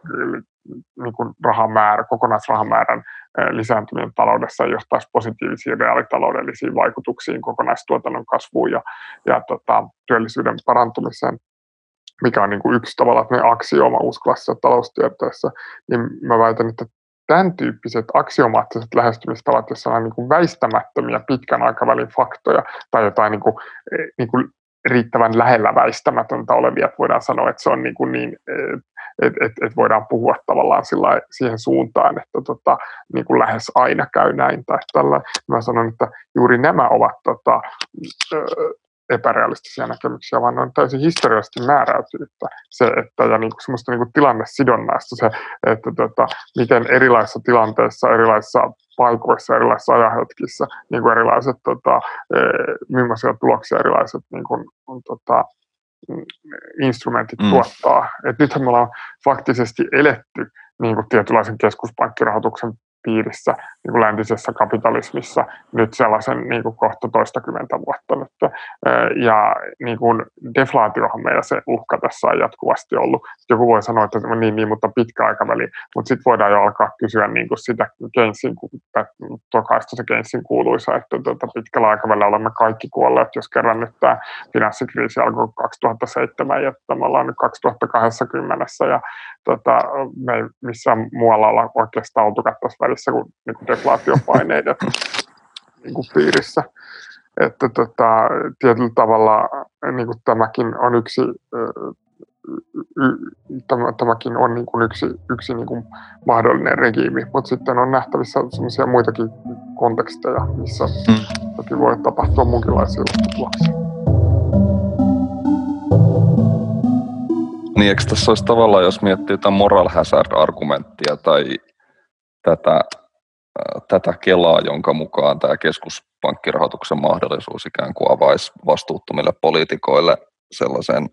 niin kuin rahamäärä, kokonaisrahamäärän lisääntyminen taloudessa johtaisi positiivisiin reaalitaloudellisiin vaikutuksiin kokonaistuotannon kasvuun ja, ja tota, työllisyyden parantumiseen, mikä on niin kuin yksi tavalla ne aksiooma uusklassissa taloustieteessä, niin mä väitän, että tämän tyyppiset aksiomaattiset lähestymistavat, joissa on niin kuin väistämättömiä pitkän aikavälin faktoja tai jotain niin kuin, e, niin kuin riittävän lähellä väistämätöntä olevia, että voidaan sanoa, että se on niin, kuin niin että et, et voidaan puhua tavallaan sillä, siihen suuntaan, että tota, niin kuin lähes aina käy näin tai tällä. Mä sanon, että juuri nämä ovat tota, epärealistisia näkemyksiä, vaan ne on täysin historiallisesti määräytynyttä. Se, että, ja niin kuin semmoista niin kuin tilannesidonnaista, se, että tota, miten erilaisissa tilanteissa, erilaisissa paikoissa, erilaisissa ajanhetkissä, niin kuin erilaiset, tota, e, millaisia tuloksia erilaiset niin kuin, tota, instrumentit mm. tuottaa. Et nythän me ollaan faktisesti eletty niin kuin tietynlaisen keskuspankkirahoituksen piirissä niin kuin läntisessä kapitalismissa nyt sellaisen niin kuin kohta toistakymmentä vuotta nyt. Ja niin kuin deflaatiohan meillä se uhka tässä on jatkuvasti ollut. Joku voi sanoa, että niin, niin mutta pitkä aikaväli, mutta sitten voidaan jo alkaa kysyä niin kuin sitä Keynesin, tokaista se Keynesin kuuluisa, että tuota, pitkällä aikavälillä olemme kaikki kuolleet, jos kerran nyt tämä finanssikriisi alkoi 2007 ja me ollaan nyt 2020 ja tota, me ei missään muualla olla oikeastaan oltu tässä välissä kuin, niin kuin deflaatiopaineiden niin kuin piirissä. Että tota, tietyllä tavalla niin kuin tämäkin on yksi tämä, tämäkin on niin kuin yksi, yksi niin kuin mahdollinen regiimi, mutta sitten on nähtävissä sellaisia muitakin konteksteja, missä mm. toki voi tapahtua muunkinlaisia tuloksia. Niin, eikö tässä olisi tavallaan, jos miettii jotain moral hazard-argumenttia tai tätä, tätä kelaa, jonka mukaan tämä keskuspankkirahoituksen mahdollisuus ikään kuin avaisi vastuuttomille poliitikoille sellaisen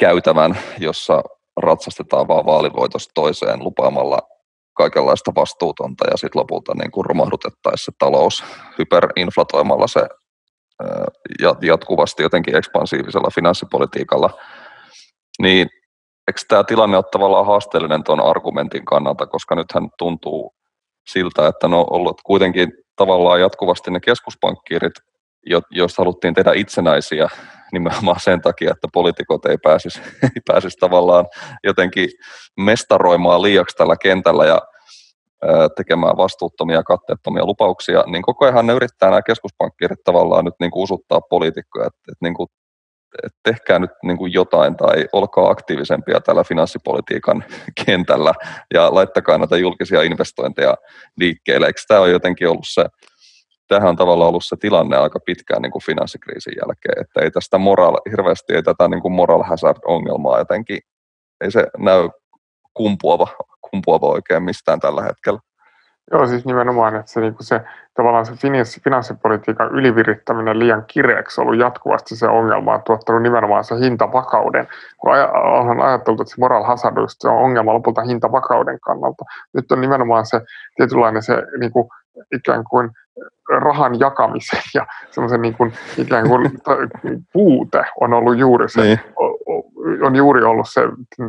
käytävän, jossa ratsastetaan vaan vaalivoitosta toiseen lupaamalla kaikenlaista vastuutonta ja sitten lopulta niin kuin romahdutettaisiin se talous hyperinflatoimalla se jatkuvasti jotenkin ekspansiivisella finanssipolitiikalla – niin eikö tämä tilanne ole tavallaan haasteellinen tuon argumentin kannalta, koska nythän tuntuu siltä, että ne on ollut kuitenkin tavallaan jatkuvasti ne keskuspankkiirit, joista haluttiin tehdä itsenäisiä nimenomaan sen takia, että poliitikot ei pääsisi, ei pääsisi tavallaan jotenkin mestaroimaan liiaksi tällä kentällä ja tekemään vastuuttomia katteettomia lupauksia, niin koko ajan ne yrittää nämä keskuspankkiirit tavallaan nyt niin kuin usuttaa poliitikkoja, että, että niin kuin tehkää nyt niin kuin jotain tai olkaa aktiivisempia tällä finanssipolitiikan kentällä ja laittakaa näitä julkisia investointeja liikkeelle. Eikö tämä ole jotenkin ollut se, tähän on tavallaan ollut se tilanne aika pitkään niin kuin finanssikriisin jälkeen, että ei tästä moral, hirveästi ei tätä niin kuin moral hazard-ongelmaa jotenkin, ei se näy kumpuava, kumpuava oikein mistään tällä hetkellä. Joo, siis nimenomaan, että se, niin se tavallaan se finanssipolitiikan ylivirittäminen liian kireeksi on ollut jatkuvasti se ongelma, on tuottanut nimenomaan se hintavakauden. Kun on ajateltu, että se moral hazard se on ongelma lopulta hintavakauden kannalta. Nyt on nimenomaan se tietynlainen se niin kuin, ikään kuin rahan jakamisen ja semmoisen niin kuin, ikään kuin puute on ollut juuri se, niin. on juuri ollut se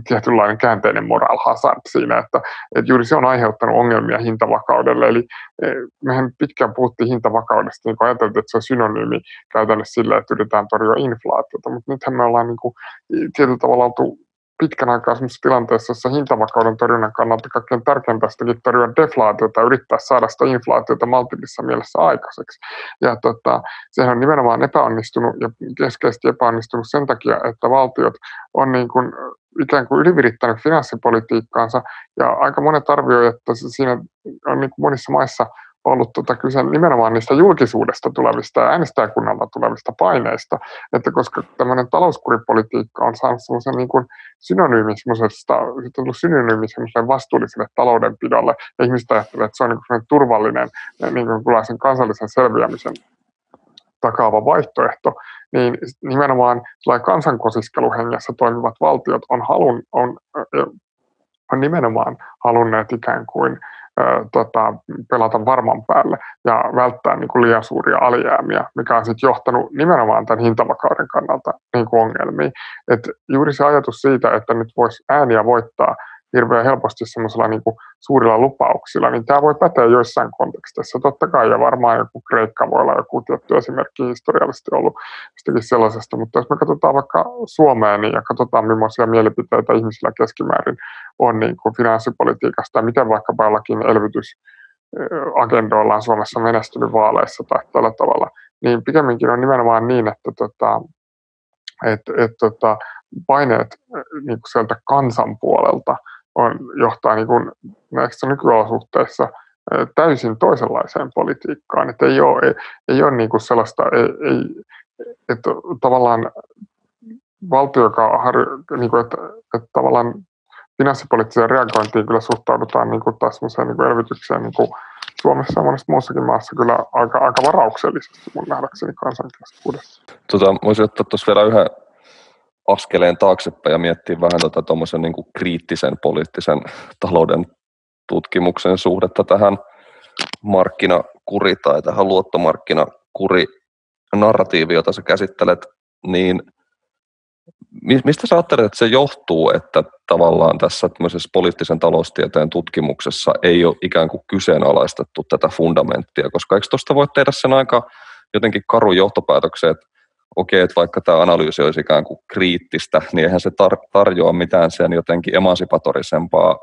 tietynlainen käänteinen moral hazard siinä, että, että juuri se on aiheuttanut ongelmia hintavakaudelle. Eli e, mehän pitkään puhuttiin hintavakaudesta, niin kuin ajateltiin, että se on synonyymi käytännössä sille, että yritetään torjua inflaatiota, mutta nythän me ollaan niin kuin, tietyllä tavalla oltu pitkän aikaa sellaisessa tilanteessa, jossa hintavakauden torjunnan kannalta kaikkein tärkeintä sitäkin torjua deflaatiota ja yrittää saada sitä inflaatiota maltillisessa mielessä aikaiseksi. Ja tota, sehän on nimenomaan epäonnistunut ja keskeisesti epäonnistunut sen takia, että valtiot on niin kuin ikään kuin ylivirittänyt finanssipolitiikkaansa ja aika monet arvioivat, että siinä on niin kuin monissa maissa – ollut tota kyse nimenomaan niistä julkisuudesta tulevista ja äänestäjäkunnalta tulevista paineista, että koska tämmöinen talouskuripolitiikka on saanut semmoisen niin kuin synonyymi synonyymi semmoiselle vastuulliselle taloudenpidolle, ja ihmiset ajattelee, että se on niin turvallinen niin kuin sen kansallisen selviämisen takaava vaihtoehto, niin nimenomaan kansankosiskeluhengessä toimivat valtiot on, halun, on, on nimenomaan halunneet ikään kuin tota, pelata varman päälle ja välttää niin kuin liian suuria alijäämiä, mikä on sitten johtanut nimenomaan tämän hintavakauden kannalta niin kuin ongelmiin. Et juuri se ajatus siitä, että nyt voisi ääniä voittaa hirveän helposti semmoisilla niin suurilla lupauksilla, niin tämä voi päteä joissain konteksteissa. Totta kai, ja varmaan joku Kreikka voi olla joku tietty esimerkki historiallisesti ollut sellaisesta, mutta jos me katsotaan vaikka Suomeen niin, ja katsotaan millaisia mielipiteitä ihmisillä keskimäärin on niin kuin finanssipolitiikasta ja miten vaikkapa jollakin elvytys agendoilla on Suomessa menestynyt vaaleissa tai tällä tavalla, niin pikemminkin on nimenomaan niin, että tota, et, et, tota, paineet niin kuin sieltä kansan puolelta on, johtaa niin kuin näissä nykyolosuhteissa täysin toisenlaiseen politiikkaan. Että ei ole, ei, ei ole niin kuin sellaista, ei, ei, että tavallaan valtio, joka harjo, niin kuin, että, että tavallaan finanssipoliittiseen reagointiin kyllä suhtaudutaan niin kuin taas niin kuin elvytykseen niin kuin Suomessa ja monessa muussakin maassa kyllä aika, aika varauksellisesti mun nähdäkseni kansankeskuudessa. Tota, voisin ottaa tuossa vielä yhden askeleen taaksepäin ja miettiä vähän tuota tuommoisen niin kriittisen poliittisen talouden tutkimuksen suhdetta tähän markkinakuri tai tähän luottomarkkinakuri narratiivi, jota sä käsittelet, niin mistä sä ajattelet, että se johtuu, että tavallaan tässä poliittisen taloustieteen tutkimuksessa ei ole ikään kuin kyseenalaistettu tätä fundamenttia, koska eikö tuosta voi tehdä sen aika jotenkin karu johtopäätöksen, että okei, että vaikka tämä analyysi olisi ikään kuin kriittistä, niin eihän se tar- tarjoa mitään sen jotenkin emansipatorisempaa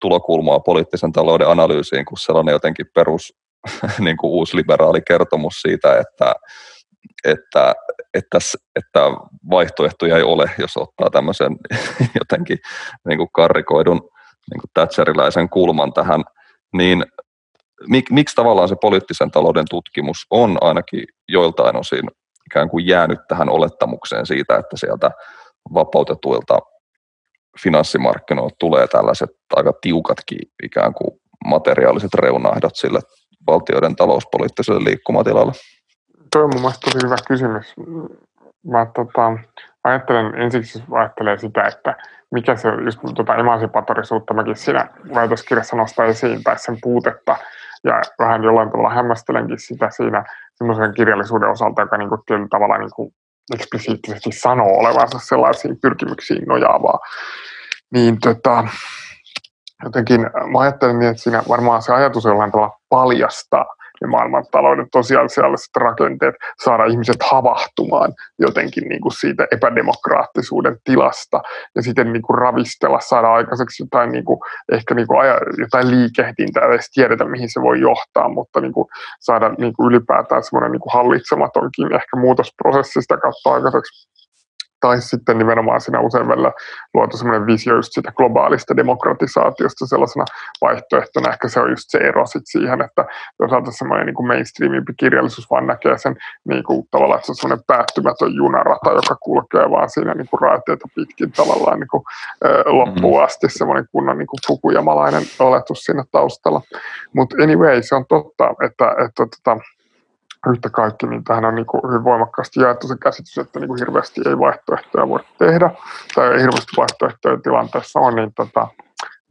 tulokulmaa poliittisen talouden analyysiin kuin sellainen jotenkin perus niin kuin uusi liberaali kertomus siitä, että, että, että, että vaihtoehtoja ei ole, jos ottaa tämmöisen jotenkin niin kuin karrikoidun niin kuin Thatcheriläisen kulman tähän, niin mik, miksi tavallaan se poliittisen talouden tutkimus on ainakin joiltain osin ikään kuin jäänyt tähän olettamukseen siitä, että sieltä vapautetuilta finanssimarkkinoilta tulee tällaiset aika tiukatkin ikään kuin materiaaliset reunahdot sille valtioiden talouspoliittiselle liikkumatilalle? Tuo on mun mielestä tosi hyvä kysymys. Mä tota, ajattelen ensiksi, ajattelee sitä, että mikä se just tuota emansipatorisuutta mäkin siinä väitöskirjassa nostaa esiin, tai sen puutetta, ja vähän jollain tavalla hämmästelenkin sitä siinä semmoisen kirjallisuuden osalta, joka niin kuin tietyllä tavalla niin kuin eksplisiittisesti sanoo olevansa sellaisiin pyrkimyksiin nojaavaa. Niin tota, jotenkin mä ajattelen niin, että siinä varmaan se ajatus jollain tavalla paljastaa ne maailmantalouden tosiasialliset rakenteet, saada ihmiset havahtumaan jotenkin niin kuin siitä epädemokraattisuuden tilasta ja sitten niin kuin ravistella, saada aikaiseksi jotain, niin kuin, ehkä niin kuin aja, jotain liikehdintää, edes tiedetä mihin se voi johtaa, mutta niin kuin saada niin kuin ylipäätään semmoinen niin kuin hallitsematonkin ehkä muutosprosessi sitä kautta aikaiseksi tai sitten nimenomaan siinä usein välillä luotu sellainen visio just siitä globaalista demokratisaatiosta sellaisena vaihtoehtona. Ehkä se on just se ero sit siihen, että toisaalta semmoinen niin mainstreamimpi kirjallisuus vaan näkee sen niin kuin, tavallaan, että se on semmoinen päättymätön junarata, joka kulkee vaan siinä niin kuin raiteita pitkin tavallaan niin kuin, loppuun mm-hmm. asti semmoinen kunnon niin kuin fukujamalainen oletus siinä taustalla. Mutta anyway, se on totta, että, että, että tota, yhtä kaikki, niin tähän on niin kuin hyvin voimakkaasti jaettu se käsitys, että niin kuin hirveästi ei vaihtoehtoja voi tehdä, tai ei hirveästi vaihtoehtoja tilanteessa on, niin tota,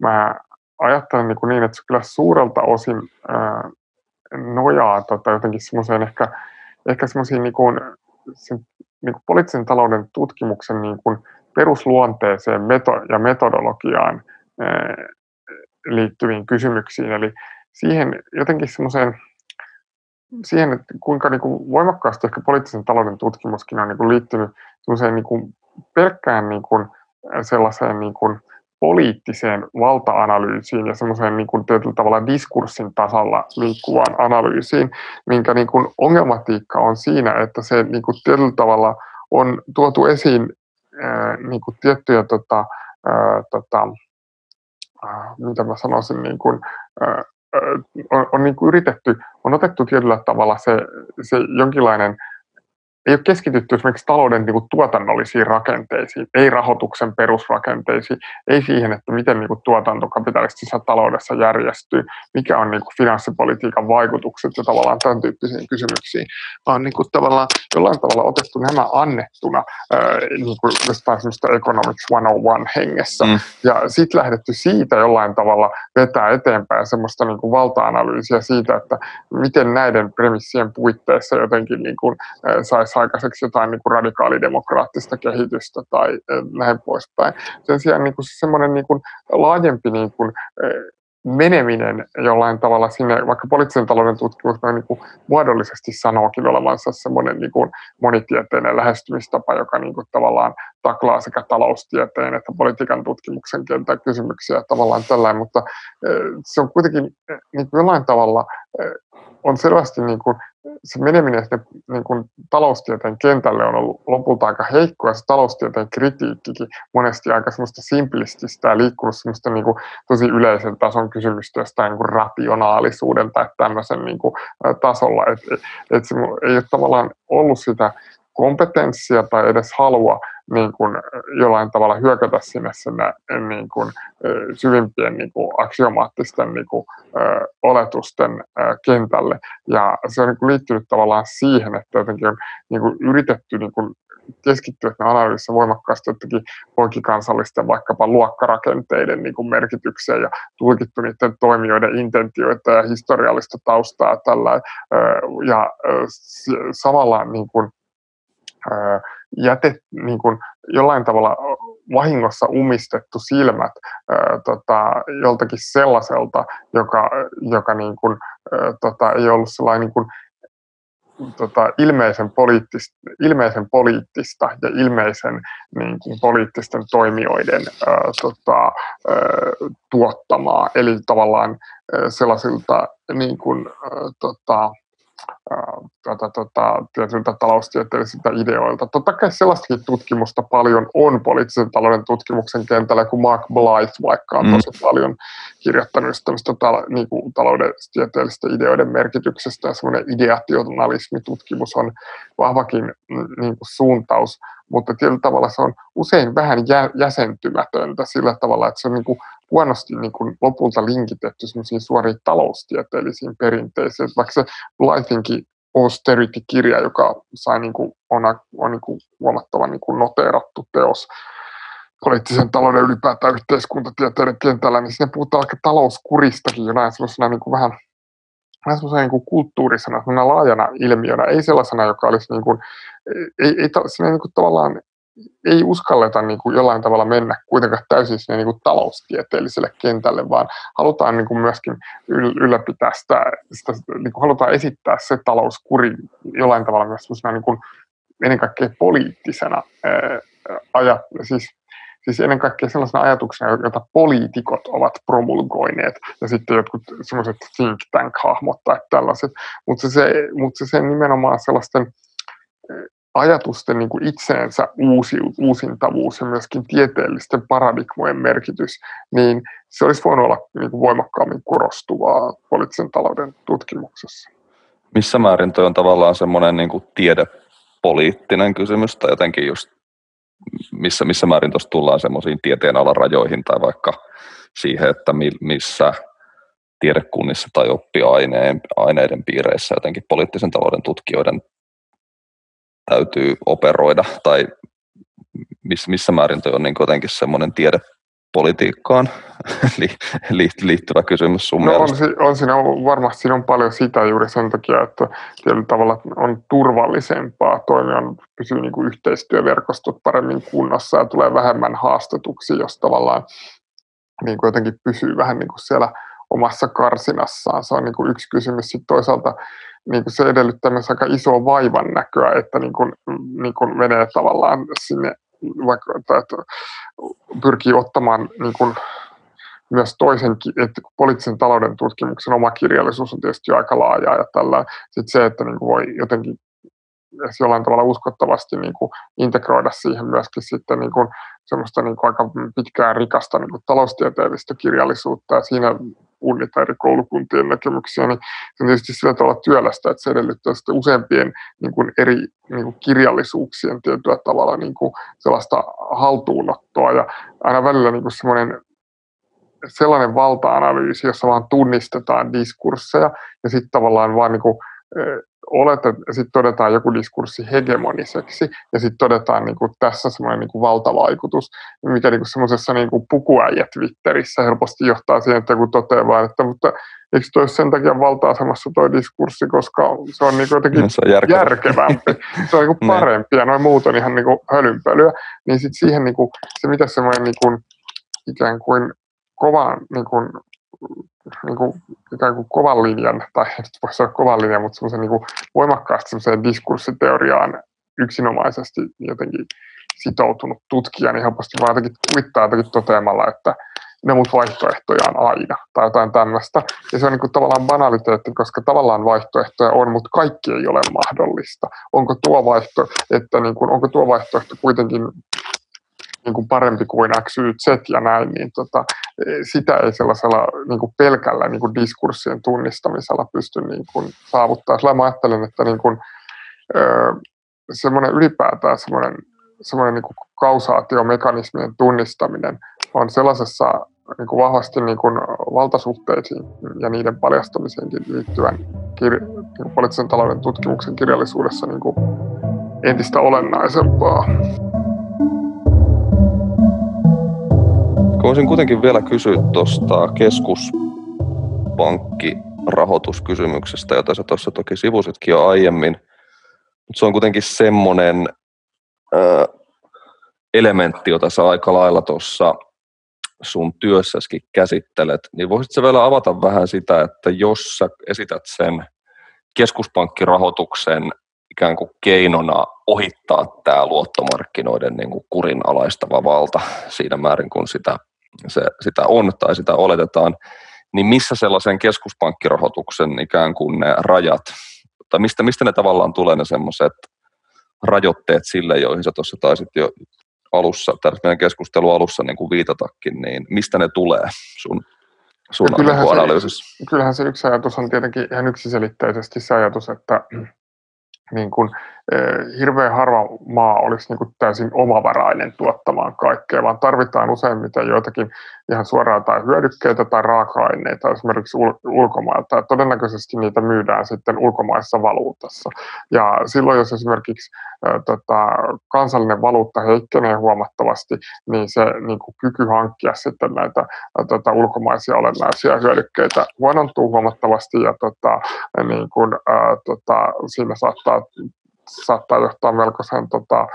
mä ajattelen niin, kuin niin, että se kyllä suurelta osin ää, nojaa tota, jotenkin semmoiseen ehkä, ehkä semmoisiin niin kuin, sen, niin kuin poliittisen talouden tutkimuksen niin kuin perusluonteeseen meto- ja metodologiaan ää, liittyviin kysymyksiin, eli siihen jotenkin semmoiseen siihen, että kuinka niin kuin voimakkaasti ehkä poliittisen talouden tutkimuskin on niin kuin liittynyt niin kuin pelkkään niin kuin sellaiseen niin kuin poliittiseen valta-analyysiin ja semmoiseen niin kuin tietyllä tavalla diskurssin tasalla liikkuvaan analyysiin, minkä niin kuin ongelmatiikka on siinä, että se niin kuin tietyllä tavalla on tuotu esiin ää, niin kuin tiettyjä tota, ää, tota, ää, mitä mä sanoisin, niin kuin, ää, on, on niin kuin yritetty, on otettu tietyllä tavalla se, se jonkinlainen ei ole keskitytty esimerkiksi talouden niin kuin, tuotannollisiin rakenteisiin, ei rahoituksen perusrakenteisiin, ei siihen, että miten niin kuin, tuotanto kapitalistisessa taloudessa järjestyy, mikä on niin kuin, finanssipolitiikan vaikutukset ja tavallaan tämän tyyppisiin kysymyksiin, vaan niin kuin, tavallaan jollain tavalla otettu nämä annettuna ää, niin kuin, jostain semmoista Economics 101 hengessä, mm. ja sitten lähdetty siitä jollain tavalla vetää eteenpäin semmoista niin kuin, valta-analyysiä siitä, että miten näiden premissien puitteissa jotenkin niin kuin, saisi aikaiseksi jotain niin kuin radikaalidemokraattista kehitystä tai eh, näin poispäin. Sen sijaan niin kuin semmoinen niin kuin laajempi niin kuin, eh, meneminen jollain tavalla sinne, vaikka poliittisen talouden tutkimus niin kuin muodollisesti sanookin olevansa semmoinen niin kuin monitieteinen lähestymistapa, joka niin kuin tavallaan taklaa sekä taloustieteen että politiikan tutkimuksen kentän kysymyksiä tavallaan tällainen, mutta eh, se on kuitenkin niin kuin jollain tavalla on selvästi niin kuin se meneminen sinne niin kuin taloustieteen kentälle on ollut lopulta aika heikko ja se taloustieteen kritiikkikin monesti aika semmoista simplististä ja liikkunut semmoista niin kuin tosi yleisen tason kysymystä jostain niin kuin rationaalisuuden tai tämmöisen niin kuin, tasolla, että et, et se ei ole tavallaan ollut sitä kompetenssia tai edes halua niin kuin jollain tavalla hyökätä sinne sinne niin kuin, syvimpien niin kuin, aksiomaattisten niin kuin, oletusten kentälle. Ja se on niin kuin, liittynyt tavallaan siihen, että jotenkin on niin kuin, yritetty niin kuin, keskittyä analyysissä voimakkaasti jotenkin poikikansallisten vaikkapa luokkarakenteiden niin kuin merkitykseen ja tulkittu niiden toimijoiden intentioita ja historiallista taustaa tällä ja samalla niin kuin, jätet, niin kuin jollain tavalla vahingossa umistettu silmät ää, tota, joltakin sellaiselta, joka, joka niin kuin, ää, tota, ei ollut sellainen niin kuin, tota, ilmeisen, poliittista, ilmeisen poliittista ja ilmeisen niin kuin, poliittisten toimijoiden ää, tota, ää, tuottamaa, eli tavallaan ää, sellaisilta niin kuin, ää, tota, tota, tota, tietyiltä taloustieteellisiltä ideoilta. Totta kai sellaistakin tutkimusta paljon on poliittisen talouden tutkimuksen kentällä, kun Mark Blythe vaikka on mm. tosi paljon kirjoittanut tämmöistä tal- niin kuin ideoiden merkityksestä ja semmoinen ideationalismitutkimus on vahvakin niin kuin suuntaus, mutta tietyllä tavalla se on usein vähän jä- jäsentymätöntä sillä tavalla, että se on niin kuin huonosti niin kuin lopulta linkitetty suoriin taloustieteellisiin perinteisiin. Vaikka se Blythinkin Austerity-kirja, joka sai niin kuin, on, on niin kuin huomattavan niin kuin noteerattu teos poliittisen talouden ylipäätään yhteiskuntatieteiden kentällä, niin siinä puhutaan aika talouskuristakin jonain semmoisena niin kuin vähän semmoisena niin kuin kulttuurisena, laajana ilmiönä, ei sellaisena, joka olisi niin kuin, ei, ei, ei niin kuin tavallaan ei uskalleta niin kuin jollain tavalla mennä kuitenkaan täysin sinne niin kuin taloustieteelliselle kentälle, vaan halutaan niin kuin myöskin ylläpitää sitä, sitä niin kuin halutaan esittää se talouskuri jollain tavalla myös niin kuin ennen kaikkea poliittisena ää, ajat, siis, siis ennen kaikkea sellaisena ajatuksena, joita poliitikot ovat promulgoineet, ja sitten jotkut sellaiset think tank-hahmot tai tällaiset, mutta se, mutta se nimenomaan sellaisten ajatusten niin kuin itseensä uusi, uusintavuus ja myöskin tieteellisten paradigmojen merkitys, niin se olisi voinut olla niin kuin voimakkaammin korostuvaa poliittisen talouden tutkimuksessa. Missä määrin toi on tavallaan semmoinen niin kuin tiedepoliittinen kysymys tai jotenkin just missä, missä määrin tuossa tullaan semmoisiin tieteenalarajoihin tai vaikka siihen, että missä tiedekunnissa tai oppiaineiden piireissä jotenkin poliittisen talouden tutkijoiden täytyy operoida tai missä, missä määrin toi on niin jotenkin semmoinen tiedepolitiikkaan liittyvä kysymys sun no on, on, siinä varmasti siinä on paljon sitä juuri sen takia, että tietyllä tavalla on turvallisempaa toimia, pysyy niin kuin yhteistyöverkostot paremmin kunnossa ja tulee vähemmän haastetuksi, jos tavallaan niin kuin jotenkin pysyy vähän niin kuin siellä omassa karsinassaan. Se on niin kuin yksi kysymys. Sitten toisaalta niin kuin se edellyttää myös aika isoa vaivan näköä, että niin kuin, niin kuin menee tavallaan sinne vaikka, että pyrkii ottamaan niin kuin, myös toisen, että poliittisen talouden tutkimuksen oma kirjallisuus on tietysti aika laajaa ja tällä. Sitten se, että niin kuin voi jotenkin jollain tavalla uskottavasti niin kuin integroida siihen myöskin sitten niin kuin semmoista niin kuin aika pitkää rikasta niin kuin taloustieteellistä kirjallisuutta ja siinä punnita eri koulukuntien näkemyksiä, niin se on tietysti sillä tavalla työlästä, että se edellyttää sitten useampien niin kuin eri niin kuin kirjallisuuksien tietyllä tavalla niin kuin sellaista haltuunottoa. Ja aina välillä niin kuin semmoinen sellainen valta-analyysi, jossa vaan tunnistetaan diskursseja ja sitten tavallaan vaan niin kuin, oletet, sitten todetaan joku diskurssi hegemoniseksi ja sitten todetaan niin kuin tässä semmoinen niin kuin valtavaikutus, mikä niin semmoisessa niin pukuäijä Twitterissä helposti johtaa siihen, että joku toteaa vaan, että mutta eikö toi sen takia valta-asemassa toi diskurssi, koska se on niin jotenkin no, se on järkevä. järkevämpi, se on niin. kuin parempi ja noin muut on ihan niin kuin hölynpölyä, niin sitten siihen niin kuin, se mitä semmoinen niin kuin, ikään kuin kovan niin kuin, niin kuin, ikään kuin kovan linjan, tai nyt voisi olla kovan linjan, mutta semmoisen niin voimakkaasti semmoiseen diskurssiteoriaan yksinomaisesti jotenkin sitoutunut tutkija, niin helposti vaan jotenkin kuvittaa jotenkin toteamalla, että ne muut vaihtoehtoja on aina, tai jotain tämmöistä. Ja se on niin kuin tavallaan banaliteetti, koska tavallaan vaihtoehtoja on, mutta kaikki ei ole mahdollista. Onko tuo, vaihto, että niin kuin, onko tuo vaihtoehto kuitenkin niin kuin parempi kuin X, Y, Z ja näin, niin tota, sitä ei sellaisella niin kuin pelkällä niin kuin diskurssien tunnistamisella pysty niin kuin saavuttaa. Sillä mä ajattelen, että niin kuin, semmoinen ylipäätään semmoinen, semmoinen niin kuin kausaatiomekanismien tunnistaminen on sellaisessa niin kuin vahvasti niin kuin valtasuhteisiin ja niiden paljastamiseenkin liittyvän kir- niin kuin poliittisen talouden tutkimuksen kirjallisuudessa niin kuin entistä olennaisempaa. Voisin kuitenkin vielä kysyä tuosta keskuspankkirahoituskysymyksestä, jota sä tuossa toki sivusitkin jo aiemmin. Mutta se on kuitenkin semmoinen elementti, jota sä aika lailla tuossa sun työssäskin käsittelet, niin voisitko vielä avata vähän sitä, että jos sä esität sen keskuspankkirahoituksen ikään kuin keinona ohittaa tämä luottomarkkinoiden niin kuin kurinalaistava valta siinä määrin, kun sitä se, sitä on tai sitä oletetaan, niin missä sellaisen keskuspankkirahoituksen ikään kuin ne rajat, tai mistä, mistä ne tavallaan tulee ne semmoiset rajoitteet sille, joihin sä tuossa taisit jo alussa, tässä meidän keskustelun alussa niin kuin viitatakin, niin mistä ne tulee sun, sun kyllähän niin analyysissä? Se, kyllähän se yksi ajatus on tietenkin ihan yksiselitteisesti se ajatus, että niin kuin, hirveän harva maa olisi niin kuin täysin omavarainen tuottamaan kaikkea, vaan tarvitaan useimmiten joitakin ihan suoraan tai hyödykkeitä tai raaka-aineita esimerkiksi ul- ulkomailta. Ja todennäköisesti niitä myydään sitten ulkomaissa valuutassa. Ja silloin, jos esimerkiksi tota, kansallinen valuutta heikkenee huomattavasti, niin se niin kuin kyky hankkia sitten näitä tota, ulkomaisia olennaisia hyödykkeitä huonontuu huomattavasti ja tota, niin kuin, ä, tota, siinä saattaa saattaa johtaa melkoisen tota,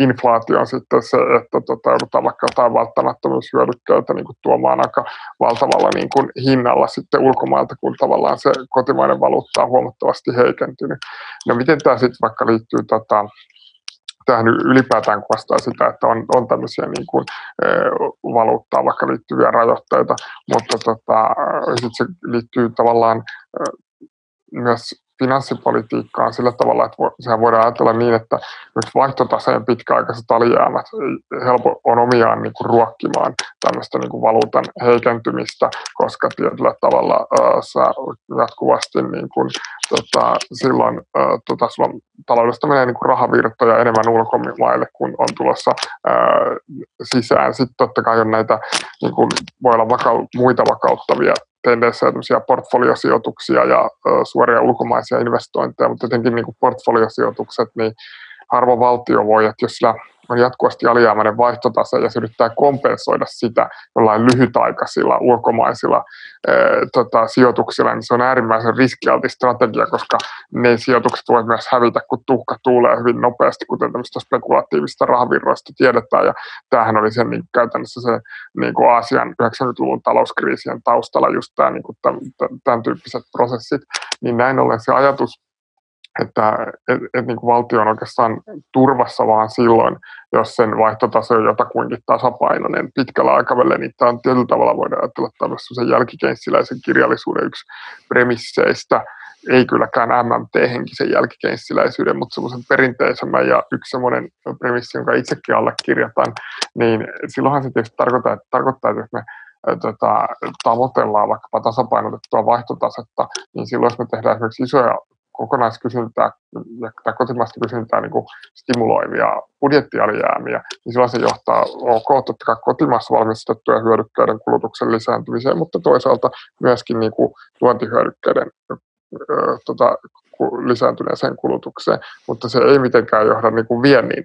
inflaation sitten se, että tota, joudutaan vaikka jotain välttämättömyyshyödykkeitä niin kuin tuomaan aika valtavalla niin kuin hinnalla sitten ulkomailta, kun tavallaan se kotimainen valuutta on huomattavasti heikentynyt. No miten tämä sitten vaikka liittyy tota, tähän ylipäätään kuvastaa sitä, että on, on tämmöisiä niin kuin, e, valuuttaan vaikka liittyviä rajoitteita, mutta tota, sit se liittyy tavallaan e, myös finanssipolitiikkaan sillä tavalla, että sehän voidaan ajatella niin, että myös vaihtotaseen pitkäaikaiset alijäämät helpo, on omiaan niin kuin ruokkimaan tämmöistä niin kuin valuutan heikentymistä, koska tietyllä tavalla ää, sä jatkuvasti niin kuin, tota, silloin ää, tota, sulla taloudesta menee niin kuin rahavirtoja enemmän ulkomaille, kun on tulossa ää, sisään. Sitten totta kai on näitä, niin kuin, voi olla vakau- muita vakauttavia tendenssejä, portfoliosijoituksia ja suoria ulkomaisia investointeja, mutta jotenkin niin portfoliosijoitukset, niin harva valtio voi, että jos sillä on jatkuvasti alijäämäinen vaihtotase ja se yrittää kompensoida sitä jollain lyhytaikaisilla ulkomaisilla ää, tota, sijoituksilla, niin se on äärimmäisen riskialti strategia, koska ne sijoitukset voivat myös hävitä, kun tuhka tuulee hyvin nopeasti, kuten tämmöistä spekulatiivista rahavirroista tiedetään. Ja tämähän oli sen niin käytännössä se niin kuin Aasian 90-luvun talouskriisien taustalla just tämä, niin kuin tämän, tämän tyyppiset prosessit. Niin näin ollen se ajatus että et, et niin kuin valtio on oikeastaan turvassa vaan silloin, jos sen vaihtotaso on jotakuinkin tasapainoinen. Pitkällä aikavälillä, niin tämä on tietyllä tavalla voidaan ajatella tämmöisen jälkikeinssiläisen kirjallisuuden yksi premisseistä, ei kylläkään MMT-henkisen jälkikeinssiläisyyden, mutta semmoisen perinteisemmän ja yksi semmoinen premissi, jonka itsekin allekirjoitan, niin silloinhan se tietysti tarkoittaa, että, tarkoittaa, että jos me tota, tavoitellaan vaikkapa tasapainotettua vaihtotasetta, niin silloin jos me tehdään esimerkiksi isoja kokonaiskysyntää tai kotimaista kysyntää niin kuin stimuloivia budjettialijäämiä, niin silloin se johtaa ok, totta kai kotimaassa valmistettujen hyödykkeiden kulutuksen lisääntymiseen, mutta toisaalta myöskin niin kuin tuontihyödykkeiden tota, lisääntyneeseen kulutukseen, mutta se ei mitenkään johda niin kuin viennin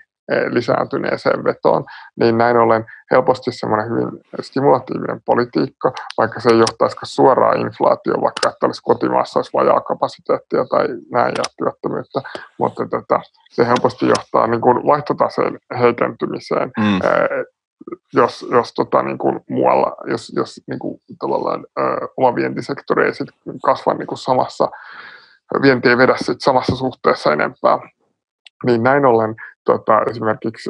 lisääntyneeseen vetoon, niin näin ollen helposti semmoinen hyvin stimulatiivinen politiikka, vaikka se ei johtaisi suoraan inflaatioon, vaikka että olisi kotimaassa olisi vajaa kapasiteettia tai näin ja työttömyyttä, mutta tätä, se helposti johtaa niin kuin vaihtotaseen heikentymiseen, mm. jos, jos tota, niin kuin muualla, jos, jos niin kuin, tavallaan ö, oma vientisektori ei sit kasva niin kuin samassa, vienti ei vedä sit samassa suhteessa enempää, niin näin ollen tota, esimerkiksi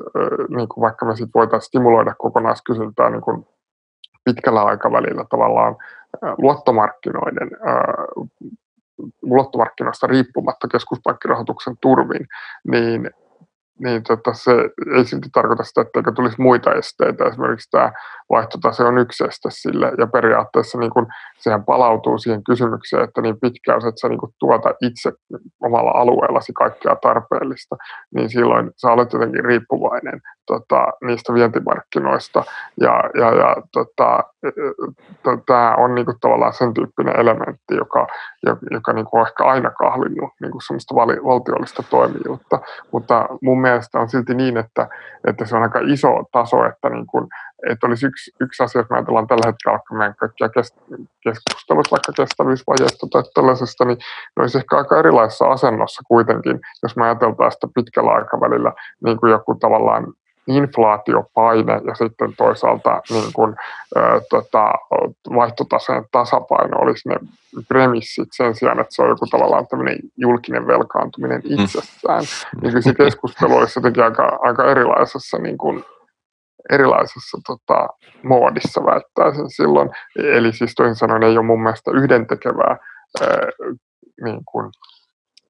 niin kuin vaikka me sit voitaisiin stimuloida kokonaiskysyntää niin kuin pitkällä aikavälillä tavallaan luottomarkkinoiden luottomarkkinoista riippumatta keskuspankkirahoituksen turvin, niin niin tota, se ei silti tarkoita sitä, etteikö tulisi muita esteitä. Esimerkiksi tämä vaihtotase on yksi este sille, ja periaatteessa niin kun, sehän palautuu siihen kysymykseen, että niin pitkään, että sä niin kun, tuota itse omalla alueellasi kaikkea tarpeellista, niin silloin sä olet jotenkin riippuvainen tota, niistä vientimarkkinoista. Ja, ja, ja tota, tämä on niin kuin, tavallaan sen tyyppinen elementti, joka, joka, niin kuin, on ehkä aina kahlinnut niin kuin semmoista valtiollista toimijuutta, mutta mun mielestä on silti niin, että, että se on aika iso taso, että, niin kuin, että olisi yksi, yksi asia, jos me ajatellaan tällä hetkellä vaikka meidän kaikkia keskustelut vaikka kestävyysvajeesta tai tällaisesta, niin ne olisi ehkä aika erilaisessa asennossa kuitenkin, jos me ajateltaan sitä pitkällä aikavälillä niin kuin joku tavallaan inflaatiopaine ja sitten toisaalta niin kuin, ä, tota, vaihtotaseen tasapaino olisi ne premissit sen sijaan, että se on joku tavallaan tämmöinen julkinen velkaantuminen mm. itsessään. Mm. Niin se keskustelu olisi jotenkin aika, aika erilaisessa niin kuin, erilaisessa tota, moodissa väittäisin silloin. Eli siis toisin sanoen ei ole mun mielestä yhdentekevää ää, niin kuin,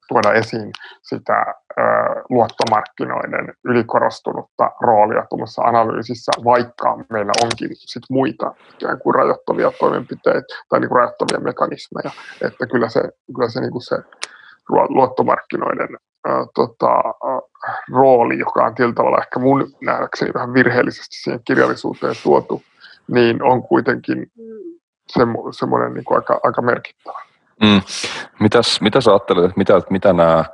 tuoda esiin sitä ö, luottomarkkinoiden ylikorostunutta roolia tuossa analyysissä, vaikka meillä onkin sit muita ikään kuin rajoittavia toimenpiteitä tai niin kuin rajoittavia mekanismeja, että kyllä se, kyllä se, niin kuin se luottomarkkinoiden tota, rooli, joka on tietyllä tavalla ehkä mun nähdäkseni vähän virheellisesti siihen kirjallisuuteen tuotu, niin on kuitenkin semmoinen niin kuin aika, aika merkittävä. Mm. Mitäs, mitä sä ajattelet, mitä, mitä nämä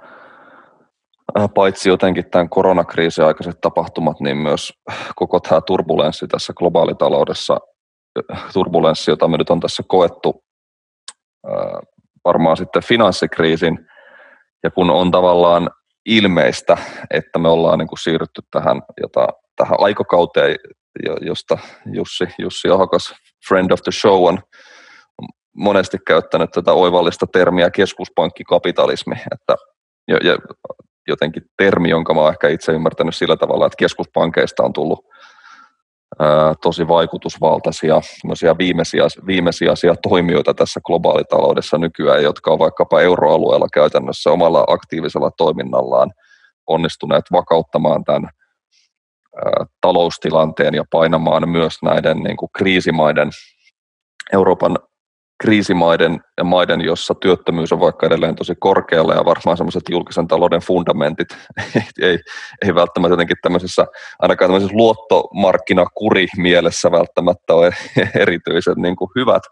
äh, paitsi jotenkin tämän koronakriisin aikaiset tapahtumat, niin myös koko tämä turbulenssi tässä globaalitaloudessa, äh, turbulenssi, jota me nyt on tässä koettu äh, varmaan sitten finanssikriisin, ja kun on tavallaan ilmeistä, että me ollaan niin kuin siirrytty tähän, jota, tähän aikakauteen, josta Jussi, Jussi Ahokas, friend of the show, on monesti käyttänyt tätä oivallista termiä keskuspankkikapitalismi, että ja, ja jotenkin termi, jonka mä oon ehkä itse ymmärtänyt sillä tavalla, että keskuspankeista on tullut tosi vaikutusvaltaisia viimeisiä, viimesijaisia toimijoita tässä globaalitaloudessa nykyään, jotka on vaikkapa euroalueella käytännössä omalla aktiivisella toiminnallaan onnistuneet vakauttamaan tämän taloustilanteen ja painamaan myös näiden niin kuin kriisimaiden Euroopan kriisimaiden ja maiden, jossa työttömyys on vaikka edelleen tosi korkealla ja varmaan semmoiset julkisen talouden fundamentit ei, ei välttämättä jotenkin tämmöisessä, ainakaan tämmöisessä luottomarkkinakuri mielessä välttämättä ole erityisen niin kuin hyvät,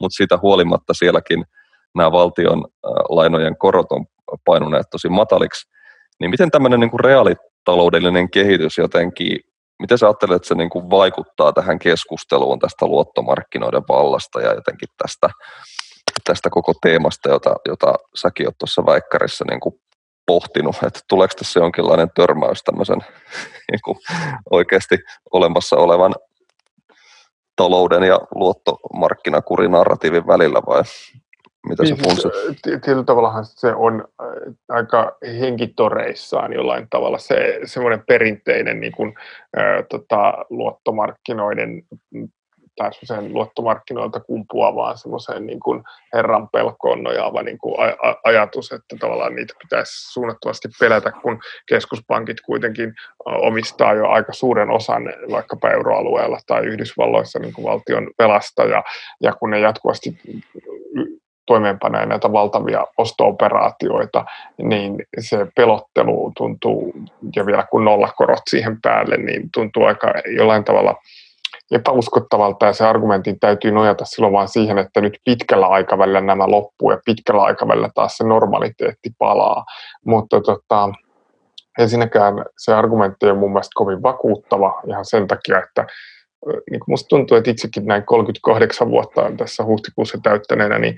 mutta siitä huolimatta sielläkin nämä valtion lainojen korot on painuneet tosi mataliksi. Niin miten tämmöinen niin kuin reaalitaloudellinen kehitys jotenkin miten sä ajattelet, että se niin kuin vaikuttaa tähän keskusteluun tästä luottomarkkinoiden vallasta ja jotenkin tästä, tästä koko teemasta, jota, jota säkin oot tuossa väikkarissa niin kuin pohtinut, että tuleeko tässä jonkinlainen törmäys tämmöisen niin kuin oikeasti olemassa olevan talouden ja luottomarkkinakurinarratiivin välillä vai mitä niin, se funtsit? Tietyllä tavallahan se on aika henkitoreissaan jollain tavalla se semmoinen perinteinen niin kuin, ää, tota, luottomarkkinoiden tai semmoiseen luottomarkkinoilta kumpuavaan semmoiseen niin kuin herran pelkoon nojaava niin kuin ajatus, että tavallaan niitä pitäisi suunnattavasti pelätä, kun keskuspankit kuitenkin omistaa jo aika suuren osan vaikkapa euroalueella tai Yhdysvalloissa niin kuin valtion velasta ja, ja kun ne jatkuvasti toimeenpanee näitä valtavia osto-operaatioita, niin se pelottelu tuntuu, ja vielä kun nollakorot siihen päälle, niin tuntuu aika jollain tavalla epäuskottavalta ja se argumentin täytyy nojata silloin vaan siihen, että nyt pitkällä aikavälillä nämä loppuu ja pitkällä aikavälillä taas se normaliteetti palaa. Mutta tota, ensinnäkään se argumentti on mun mielestä kovin vakuuttava ihan sen takia, että niin musta tuntuu, että itsekin näin 38 vuotta tässä huhtikuussa täyttäneenä, niin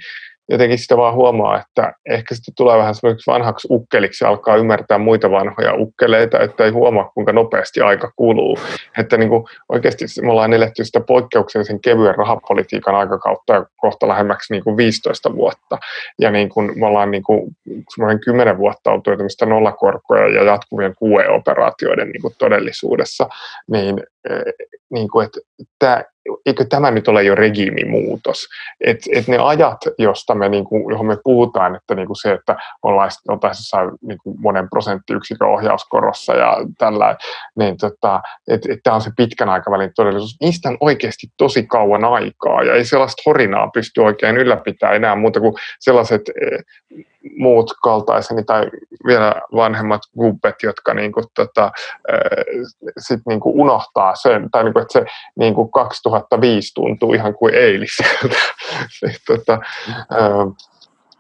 jotenkin sitä vaan huomaa, että ehkä sitten tulee vähän semmoiseksi vanhaksi ukkeliksi ja alkaa ymmärtää muita vanhoja ukkeleita, että ei huomaa, kuinka nopeasti aika kuluu. Että niin kuin oikeasti me ollaan eletty sitä poikkeuksellisen kevyen rahapolitiikan aikakautta ja kohta lähemmäksi niin kuin 15 vuotta. Ja niin kuin me ollaan niin kuin semmoinen 10 vuotta oltu tämmöistä nollakorkoja ja jatkuvien QE-operaatioiden niin kuin todellisuudessa, niin, niin kuin, että tämä eikö tämä nyt ole jo regiimimuutos? Että et ne ajat, josta me, niin kuin, johon me puhutaan, että niin kuin se, että ollaan oltaisiin niin kuin monen prosenttiyksikön ohjauskorossa ja tällä, niin tota, että et tämä on se pitkän aikavälin todellisuus. Niistä on oikeasti tosi kauan aikaa ja ei sellaista horinaa pysty oikein ylläpitämään enää muuta kuin sellaiset muut kaltaiseni tai vielä vanhemmat gubbet, jotka niin kuin, tota, sit niin kuin unohtaa sen, tai niin kuin, että se niin kuin 2005 tuntuu ihan kuin eiliseltä. tota,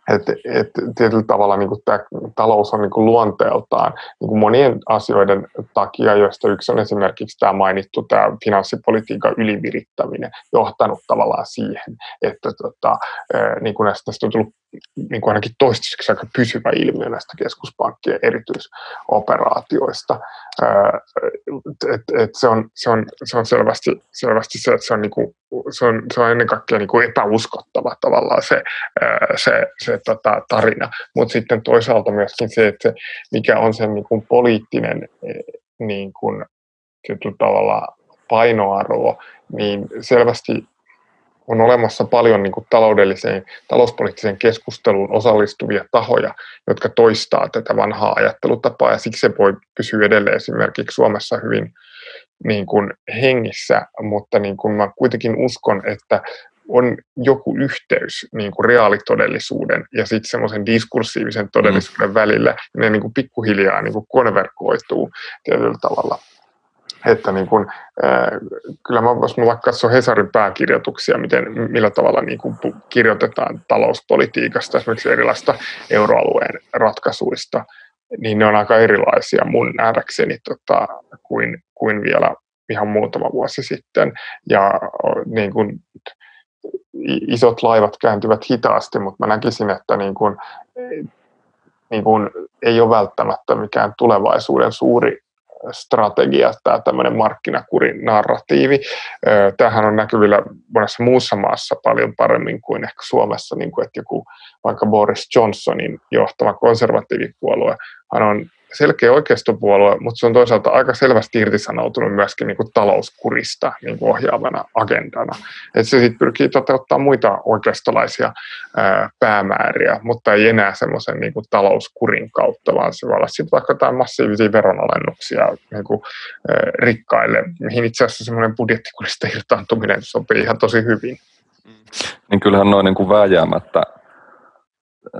et, et tietyllä tavalla niin tämä talous on niin kuin luonteeltaan niin kuin monien asioiden takia, joista yksi on esimerkiksi tämä mainittu tämä finanssipolitiikan ylivirittäminen, johtanut tavallaan siihen, että tota, niin kuin näistä, tästä on tullut niin kuin ainakin toistaiseksi aika pysyvä ilmiö näistä keskuspankkien erityisoperaatioista. Et, et se, on, se, on, se on selvästi, selvästi se, että se on, niin kuin, se on, se on ennen kaikkea niin kuin epäuskottava tavallaan se, se, se tota, tarina. Mutta sitten toisaalta myöskin se, että se, mikä on sen niin kuin poliittinen niin kuin, tavalla painoarvo, niin selvästi on olemassa paljon niin kuin taloudelliseen, talouspoliittiseen keskusteluun osallistuvia tahoja, jotka toistaa tätä vanhaa ajattelutapaa, ja siksi se voi pysyä edelleen esimerkiksi Suomessa hyvin niin kuin hengissä, mutta niin kuin mä kuitenkin uskon, että on joku yhteys niin kuin reaalitodellisuuden ja sitten semmoisen diskursiivisen todellisuuden mm. välillä, ja ne niin kuin pikkuhiljaa niin kuin konverkoituu tietyllä tavalla että niin kuin, äh, kyllä mä, jos mä vaikka katson Hesarin pääkirjoituksia, miten, millä tavalla niin kuin kirjoitetaan talouspolitiikasta, esimerkiksi erilaista euroalueen ratkaisuista, niin ne on aika erilaisia mun nähdäkseni tota, kuin, kuin vielä ihan muutama vuosi sitten. Ja niin kuin, isot laivat kääntyvät hitaasti, mutta mä näkisin, että niin kuin, niin kuin, ei ole välttämättä mikään tulevaisuuden suuri strategia, tämä tämmöinen markkinakurin narratiivi. Tämähän on näkyvillä monessa muussa maassa paljon paremmin kuin ehkä Suomessa, niin kuin että joku vaikka Boris Johnsonin johtama konservatiivipuolue, hän on selkeä oikeistopuolue, mutta se on toisaalta aika selvästi irtisanoutunut myöskin niin kuin talouskurista niin kuin ohjaavana agendana. Et se sitten pyrkii toteuttamaan muita oikeistolaisia ää, päämääriä, mutta ei enää semmoisen niin talouskurin kautta, vaan se voi olla sitten vaikka jotain massiivisia veronalennuksia niin kuin, ää, rikkaille, mihin itse asiassa semmoinen budjettikurista irtaantuminen sopii ihan tosi hyvin. Niin kyllähän noin niin kuin vääjäämättä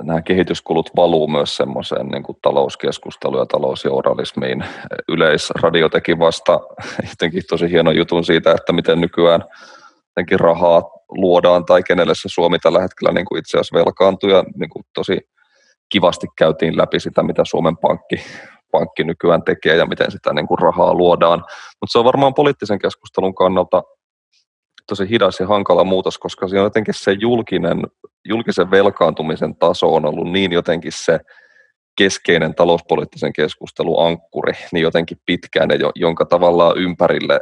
nämä kehityskulut valuu myös semmoiseen niin kuin talouskeskusteluun ja talousjournalismiin. Yleisradio teki vasta jotenkin tosi hieno jutun siitä, että miten nykyään jotenkin rahaa luodaan tai kenelle se Suomi tällä hetkellä niin kuin itse asiassa velkaantuu ja niin kuin tosi kivasti käytiin läpi sitä, mitä Suomen Pankki, pankki nykyään tekee ja miten sitä niin kuin rahaa luodaan. Mutta se on varmaan poliittisen keskustelun kannalta tosi hidas ja hankala muutos, koska se on jotenkin se julkinen, julkisen velkaantumisen taso on ollut niin jotenkin se keskeinen talouspoliittisen keskustelun ankkuri niin jotenkin pitkään, jonka tavallaan ympärille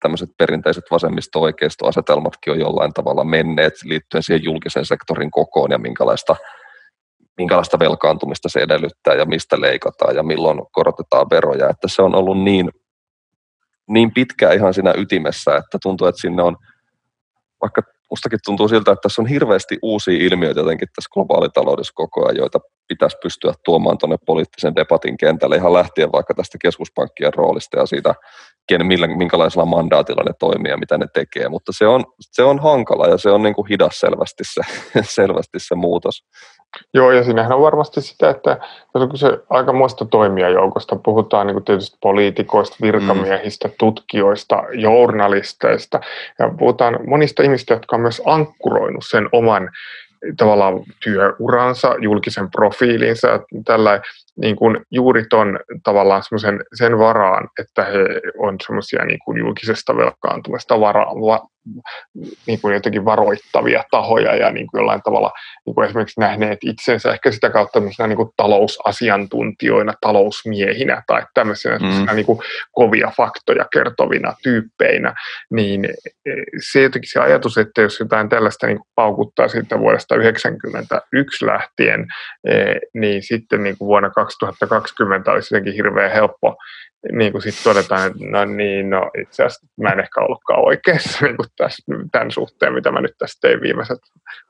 tämmöiset perinteiset vasemmisto-oikeisto-asetelmatkin on jollain tavalla menneet liittyen siihen julkisen sektorin kokoon ja minkälaista, minkälaista velkaantumista se edellyttää ja mistä leikataan ja milloin korotetaan veroja. Että se on ollut niin, niin pitkään ihan siinä ytimessä, että tuntuu, että sinne on, vaikka mustakin tuntuu siltä, että tässä on hirveästi uusia ilmiöitä jotenkin tässä globaalitaloudessa koko ajan, joita pitäisi pystyä tuomaan tuonne poliittisen debatin kentälle ihan lähtien vaikka tästä keskuspankkien roolista ja siitä, millä, minkälaisella mandaatilla ne toimii ja mitä ne tekee, mutta se on, se on hankala ja se on niin kuin hidas selvästi se, selvästi se muutos. Joo, ja siinähän on varmasti sitä, että on se aikamoista toimijajoukosta. Puhutaan niin tietysti poliitikoista, virkamiehistä, mm. tutkijoista, journalisteista. Ja puhutaan monista ihmistä, jotka on myös ankkuroinut sen oman tavallaan työuransa, julkisen profiilinsa, tällä niin kuin juuri ton tavallaan sen varaan, että he on semmoisia niin kuin julkisesta velkaantumista vara, va, niin kuin jotenkin varoittavia tahoja ja niin kuin jollain tavalla niin kuin esimerkiksi nähneet itsensä ehkä sitä kautta niin kuin talousasiantuntijoina, talousmiehinä tai tämmöisenä mm. niin kuin kovia faktoja kertovina tyyppeinä, niin e, se jotenkin se ajatus, että jos jotain tällaista niin kuin paukuttaa siitä vuodesta 1991 lähtien, e, niin sitten niin kuin vuonna 2020 olisi jotenkin hirveän helppo niin kuin sitten todetaan, että no niin, no itse asiassa mä en ehkä ollutkaan oikeassa niin kuin tässä, tämän suhteen, mitä mä nyt tässä tein viimeiset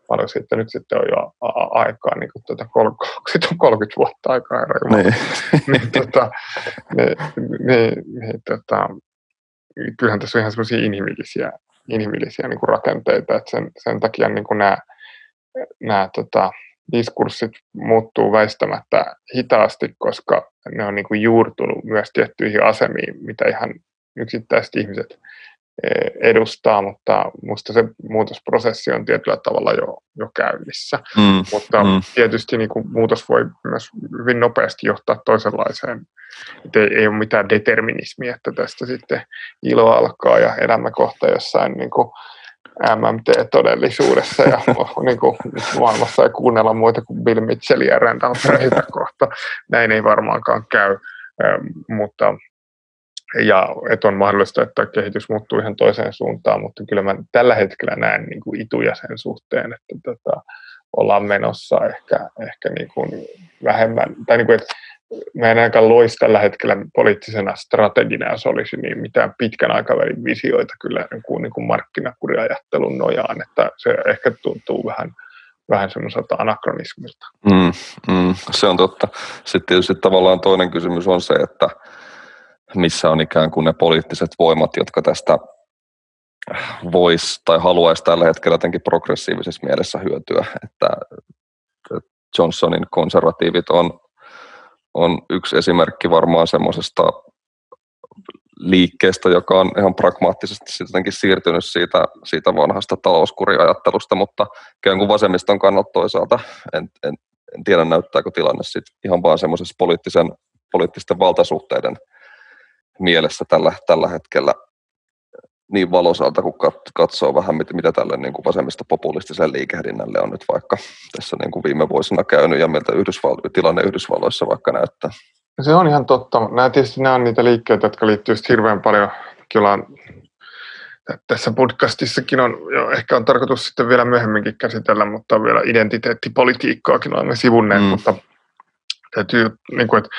paljon sitten, nyt sitten on jo aikaa, niin kuin tuota, 30, on 30 vuotta aikaa, niin. niin, tota, niin, niin, niin, tota, kyllähän tässä on ihan semmoisia inhimillisiä, inhimillisiä niin kuin rakenteita, että sen, sen takia niin kuin nämä, nämä tota, diskurssit muuttuu väistämättä hitaasti, koska ne on niin kuin juurtunut myös tiettyihin asemiin, mitä ihan yksittäiset ihmiset eh, edustaa, mutta minusta se muutosprosessi on tietyllä tavalla jo, jo käynnissä. Mm, mutta mm. tietysti niin kuin muutos voi myös hyvin nopeasti johtaa toisenlaiseen. että ei, ei ole mitään determinismia, että tästä sitten ilo alkaa ja elämä kohta jossain niin kuin MMT-todellisuudessa ja niin kuin, maailmassa ei kuunnella muita kuin Bill Mitchellia ja Randall Freita kohta. Näin ei varmaankaan käy, ähm, mutta ja että on mahdollista, että kehitys muuttuu ihan toiseen suuntaan, mutta kyllä mä tällä hetkellä näen niin kuin ituja sen suhteen, että tota, ollaan menossa ehkä, ehkä niin kuin vähemmän, tai niin kuin, että mä en ainakaan loisi tällä hetkellä poliittisena strategina, jos olisi niin mitään pitkän aikavälin visioita kyllä kuin, niin kuin markkinakuriajattelun nojaan, että se ehkä tuntuu vähän, vähän semmoiselta anakronismilta. Mm, mm, se on totta. Sitten tietysti tavallaan toinen kysymys on se, että missä on ikään kuin ne poliittiset voimat, jotka tästä voisi tai haluaisi tällä hetkellä jotenkin progressiivisessa mielessä hyötyä, että Johnsonin konservatiivit on on yksi esimerkki varmaan semmoisesta liikkeestä, joka on ihan pragmaattisesti jotenkin siirtynyt siitä, siitä vanhasta talouskuriajattelusta, mutta ikään kuin vasemmiston kannalta toisaalta en, en, en tiedä näyttääkö tilanne sit ihan vaan semmoisessa poliittisen, poliittisten valtasuhteiden mielessä tällä, tällä hetkellä niin valosalta, kun katsoo vähän, mitä, tälle niin kuin vasemmista populistiselle liikehdinnälle on nyt vaikka tässä niin kuin viime vuosina käynyt ja miltä Yhdysval- tilanne Yhdysvalloissa vaikka näyttää. Se on ihan totta. Nämä tietysti nämä on niitä liikkeitä, jotka liittyy hirveän paljon. Kyllä tässä podcastissakin on, jo, ehkä on tarkoitus sitten vielä myöhemminkin käsitellä, mutta vielä identiteettipolitiikkaakin olemme sivunneet, mm. mutta täytyy, niin kuin, että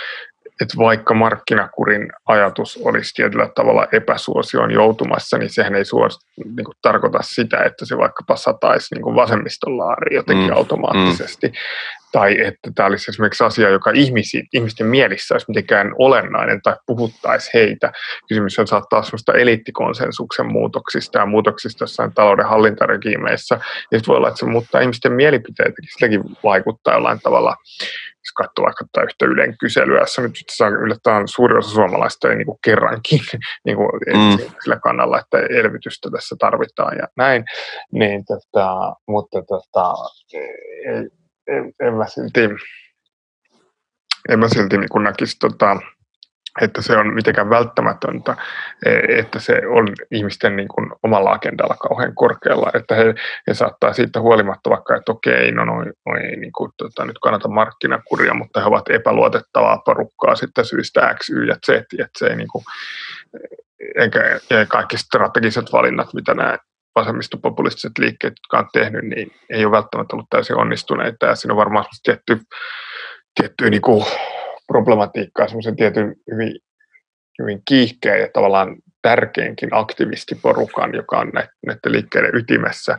että vaikka markkinakurin ajatus olisi tietyllä tavalla epäsuosioon joutumassa, niin sehän ei suos, niin kuin, tarkoita sitä, että se vaikka sataisi niin vasemmiston laari jotenkin mm, automaattisesti. Mm. Tai että tämä olisi esimerkiksi asia, joka ihmisi, ihmisten mielissä olisi mitenkään olennainen tai puhuttaisi heitä. Kysymys on saattaa sellaista eliittikonsensuksen muutoksista ja muutoksista jossain talouden hallintaregiimeissä. Ja sitten voi olla, että se muuttaa ihmisten mielipiteitä, silläkin vaikuttaa jollain tavalla jos katsoo vaikka tätä yhtä Ylen kyselyä, jossa nyt saa yllättäen suuri osa suomalaista ei niin kuin kerrankin niin kuin mm. sillä kannalla, että elvytystä tässä tarvitaan ja näin, niin tota, mutta tota, ei, en, en mä silti, en mä silti niin näkisi tota, että se on mitenkään välttämätöntä, e, että se on ihmisten niin kuin omalla agendalla kauhean korkealla, että he, he saattaa siitä huolimatta vaikka, että okei, no noin, no ei niin kuin, tota, nyt kannata markkinakuria, mutta he ovat epäluotettavaa porukkaa sitten syystä X, Y ja Z, että se ei niin kuin, eikä ja kaikki strategiset valinnat, mitä nämä vasemmistopopulistiset liikkeet, jotka on tehnyt, niin ei ole välttämättä ollut täysin onnistuneita. Ja siinä on varmaan tietty, tietty niin kuin problematiikkaa, semmoisen tietyn hyvin, hyvin kiihkeä ja tavallaan tärkeinkin aktivistiporukan, joka on näiden liikkeiden ytimessä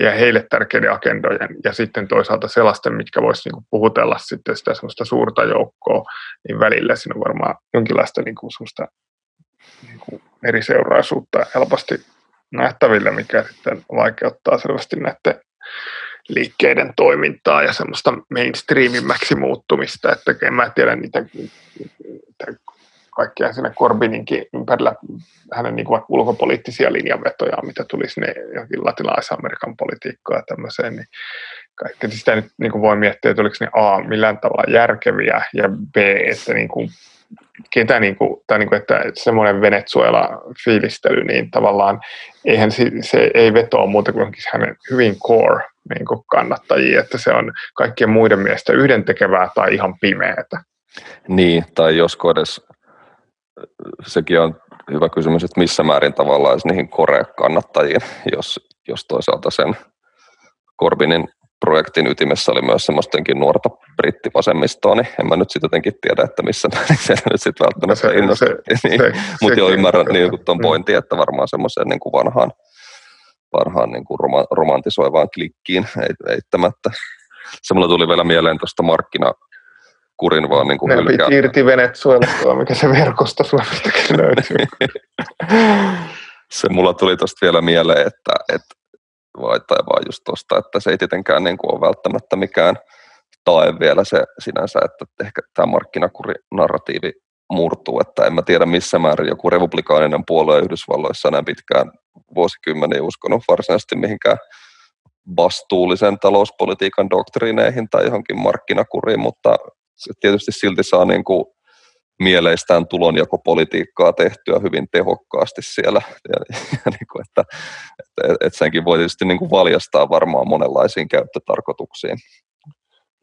ja heille tärkeiden agendojen ja sitten toisaalta sellaisten, mitkä voisi niin puhutella sitten sitä semmoista suurta joukkoa, niin välillä siinä on varmaan jonkinlaista niin kuin semmoista niin kuin eriseuraisuutta helposti nähtävillä, mikä sitten vaikeuttaa selvästi näiden liikkeiden toimintaa ja semmoista mainstreamimmäksi muuttumista, että en mä tiedä niitä, niitä kaikkia siinä Corbyninkin ympärillä hänen niin kuin ulkopoliittisia linjanvetoja, mitä tuli sinne johonkin latinalais-Amerikan politiikkaan ja tämmöiseen, niin kaikki sitä nyt niin kuin voi miettiä, että oliko ne A millään tavalla järkeviä ja B, että niin kuin, ketä, niin kuin, tai niin kuin, että semmoinen Venezuela-fiilistely, niin tavallaan eihän se, se ei vetoa muuta kuin hänen hyvin core niin kuin kannattajia, että se on kaikkien muiden mielestä yhdentekevää tai ihan pimeätä. Niin, tai josko edes sekin on hyvä kysymys, että missä määrin tavallaan niihin Korea-kannattajiin, jos, jos toisaalta sen Corbinin projektin ytimessä oli myös semmoistenkin nuorta brittivasemmistoa, niin en mä nyt sitten jotenkin tiedä, että missä määrin se nyt sitten välttämättä no innostui. Niin, Mutta jo ymmärrän niin tuon mm. pointin, että varmaan semmoiseen niin kuin vanhaan, vanhaan niin kuin romantisoivaan klikkiin eittämättä. Se mulle tuli vielä mieleen tuosta markkina, kurin vaan niin kuin hylkää. irti Venezuelasta, mikä se verkosto Suomestakin löytyy. se mulla tuli tuosta vielä mieleen, että, että vai, tai vaan just tuosta, että se ei tietenkään niin kuin ole välttämättä mikään tae vielä se sinänsä, että ehkä tämä markkinakuri-narratiivi murtuu, että en mä tiedä missä määrin joku republikaaninen puolue Yhdysvalloissa näin pitkään vuosikymmeniä uskonut varsinaisesti mihinkään vastuullisen talouspolitiikan doktriineihin tai johonkin markkinakuriin, mutta se tietysti silti saa niin kuin mieleistään tulonjakopolitiikkaa tehtyä hyvin tehokkaasti siellä, ja, ja niin kuin, että, että, että senkin voi tietysti niin kuin valjastaa varmaan monenlaisiin käyttötarkoituksiin.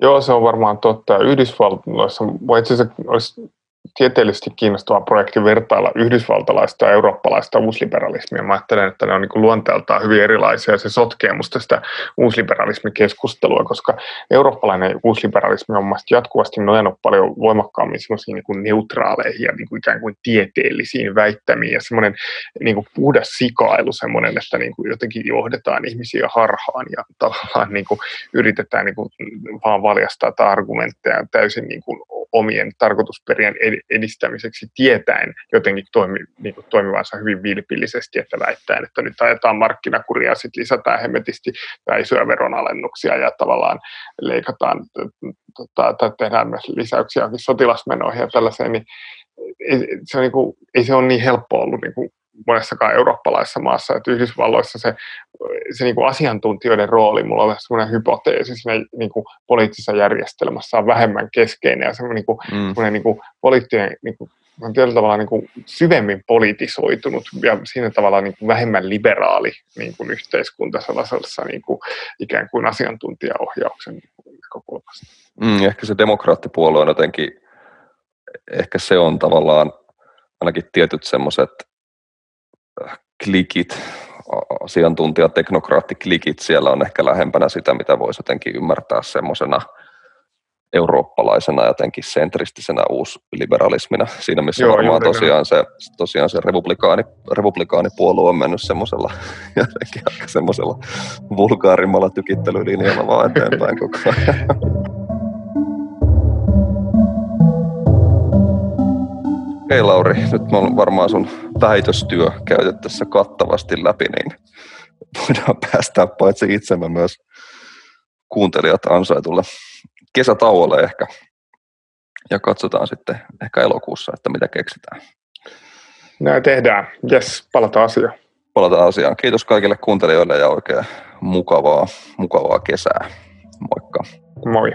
Joo, se on varmaan totta. Yhdysvalloissa itse asiassa olisi tieteellisesti kiinnostava projekti vertailla yhdysvaltalaista ja eurooppalaista uusliberalismia. Mä ajattelen, että ne on niin luonteeltaan hyvin erilaisia ja se sotkee musta sitä uusliberalismikeskustelua, koska eurooppalainen uusliberalismi on mielestäni jatkuvasti nojannut paljon voimakkaammin semmoisiin niin neutraaleihin ja niin kuin ikään kuin tieteellisiin väittämiin ja semmoinen niin kuin puhdas sikailu semmoinen, että niin kuin jotenkin johdetaan ihmisiä harhaan ja tavallaan niin kuin yritetään niin kuin vaan valjastaa argumentteja täysin niin kuin omien tarkoitusperien edistämiseksi tietäen jotenkin toimi, niin kuin toimivansa hyvin vilpillisesti, että väittäen, että nyt ajetaan markkinakuria, sitten lisätään hemmetisti tai isoja veronalennuksia ja tavallaan leikataan tota, tai tehdään myös lisäyksiä sotilasmenoihin ja tällaiseen, niin ei se, on niin kuin, ei se ole niin helppo ollut niin kuin monessakaan eurooppalaisessa maassa, että Yhdysvalloissa se, se niin kuin asiantuntijoiden rooli, mulla on sellainen hypoteesi siinä niin kuin poliittisessa järjestelmässä on vähemmän keskeinen ja semmoinen, niin kuin, mm. semmoinen niin kuin poliittinen niin kuin, on tietyllä tavalla niin kuin syvemmin politisoitunut ja siinä tavalla niin kuin vähemmän liberaali niin kuin yhteiskunta sellaisessa niin kuin, ikään kuin asiantuntijaohjauksen näkökulmasta. Mm, ehkä se demokraattipuolue on jotenkin, ehkä se on tavallaan ainakin tietyt semmoiset klikit, asiantuntijat, teknokraattiklikit siellä on ehkä lähempänä sitä, mitä voisi jotenkin ymmärtää semmoisena eurooppalaisena jotenkin sentristisenä uusliberalismina. Siinä missä Joo, varmaan tosiaan se, tosiaan se republikaani, republikaanipuolue on mennyt semmoisella jotenkin aika semmoisella vulgaarimmalla tykittelylinjalla vaan eteenpäin koko ajan. Hei Lauri, nyt me on varmaan sun väitöstyö käyty tässä kattavasti läpi, niin voidaan päästää paitsi itsemme myös kuuntelijat ansaitulle kesätauolle ehkä. Ja katsotaan sitten ehkä elokuussa, että mitä keksitään. Näin tehdään. Jes, palataan asiaan. Palataan asiaan. Kiitos kaikille kuuntelijoille ja oikein mukavaa, mukavaa kesää. Moikka. Moi.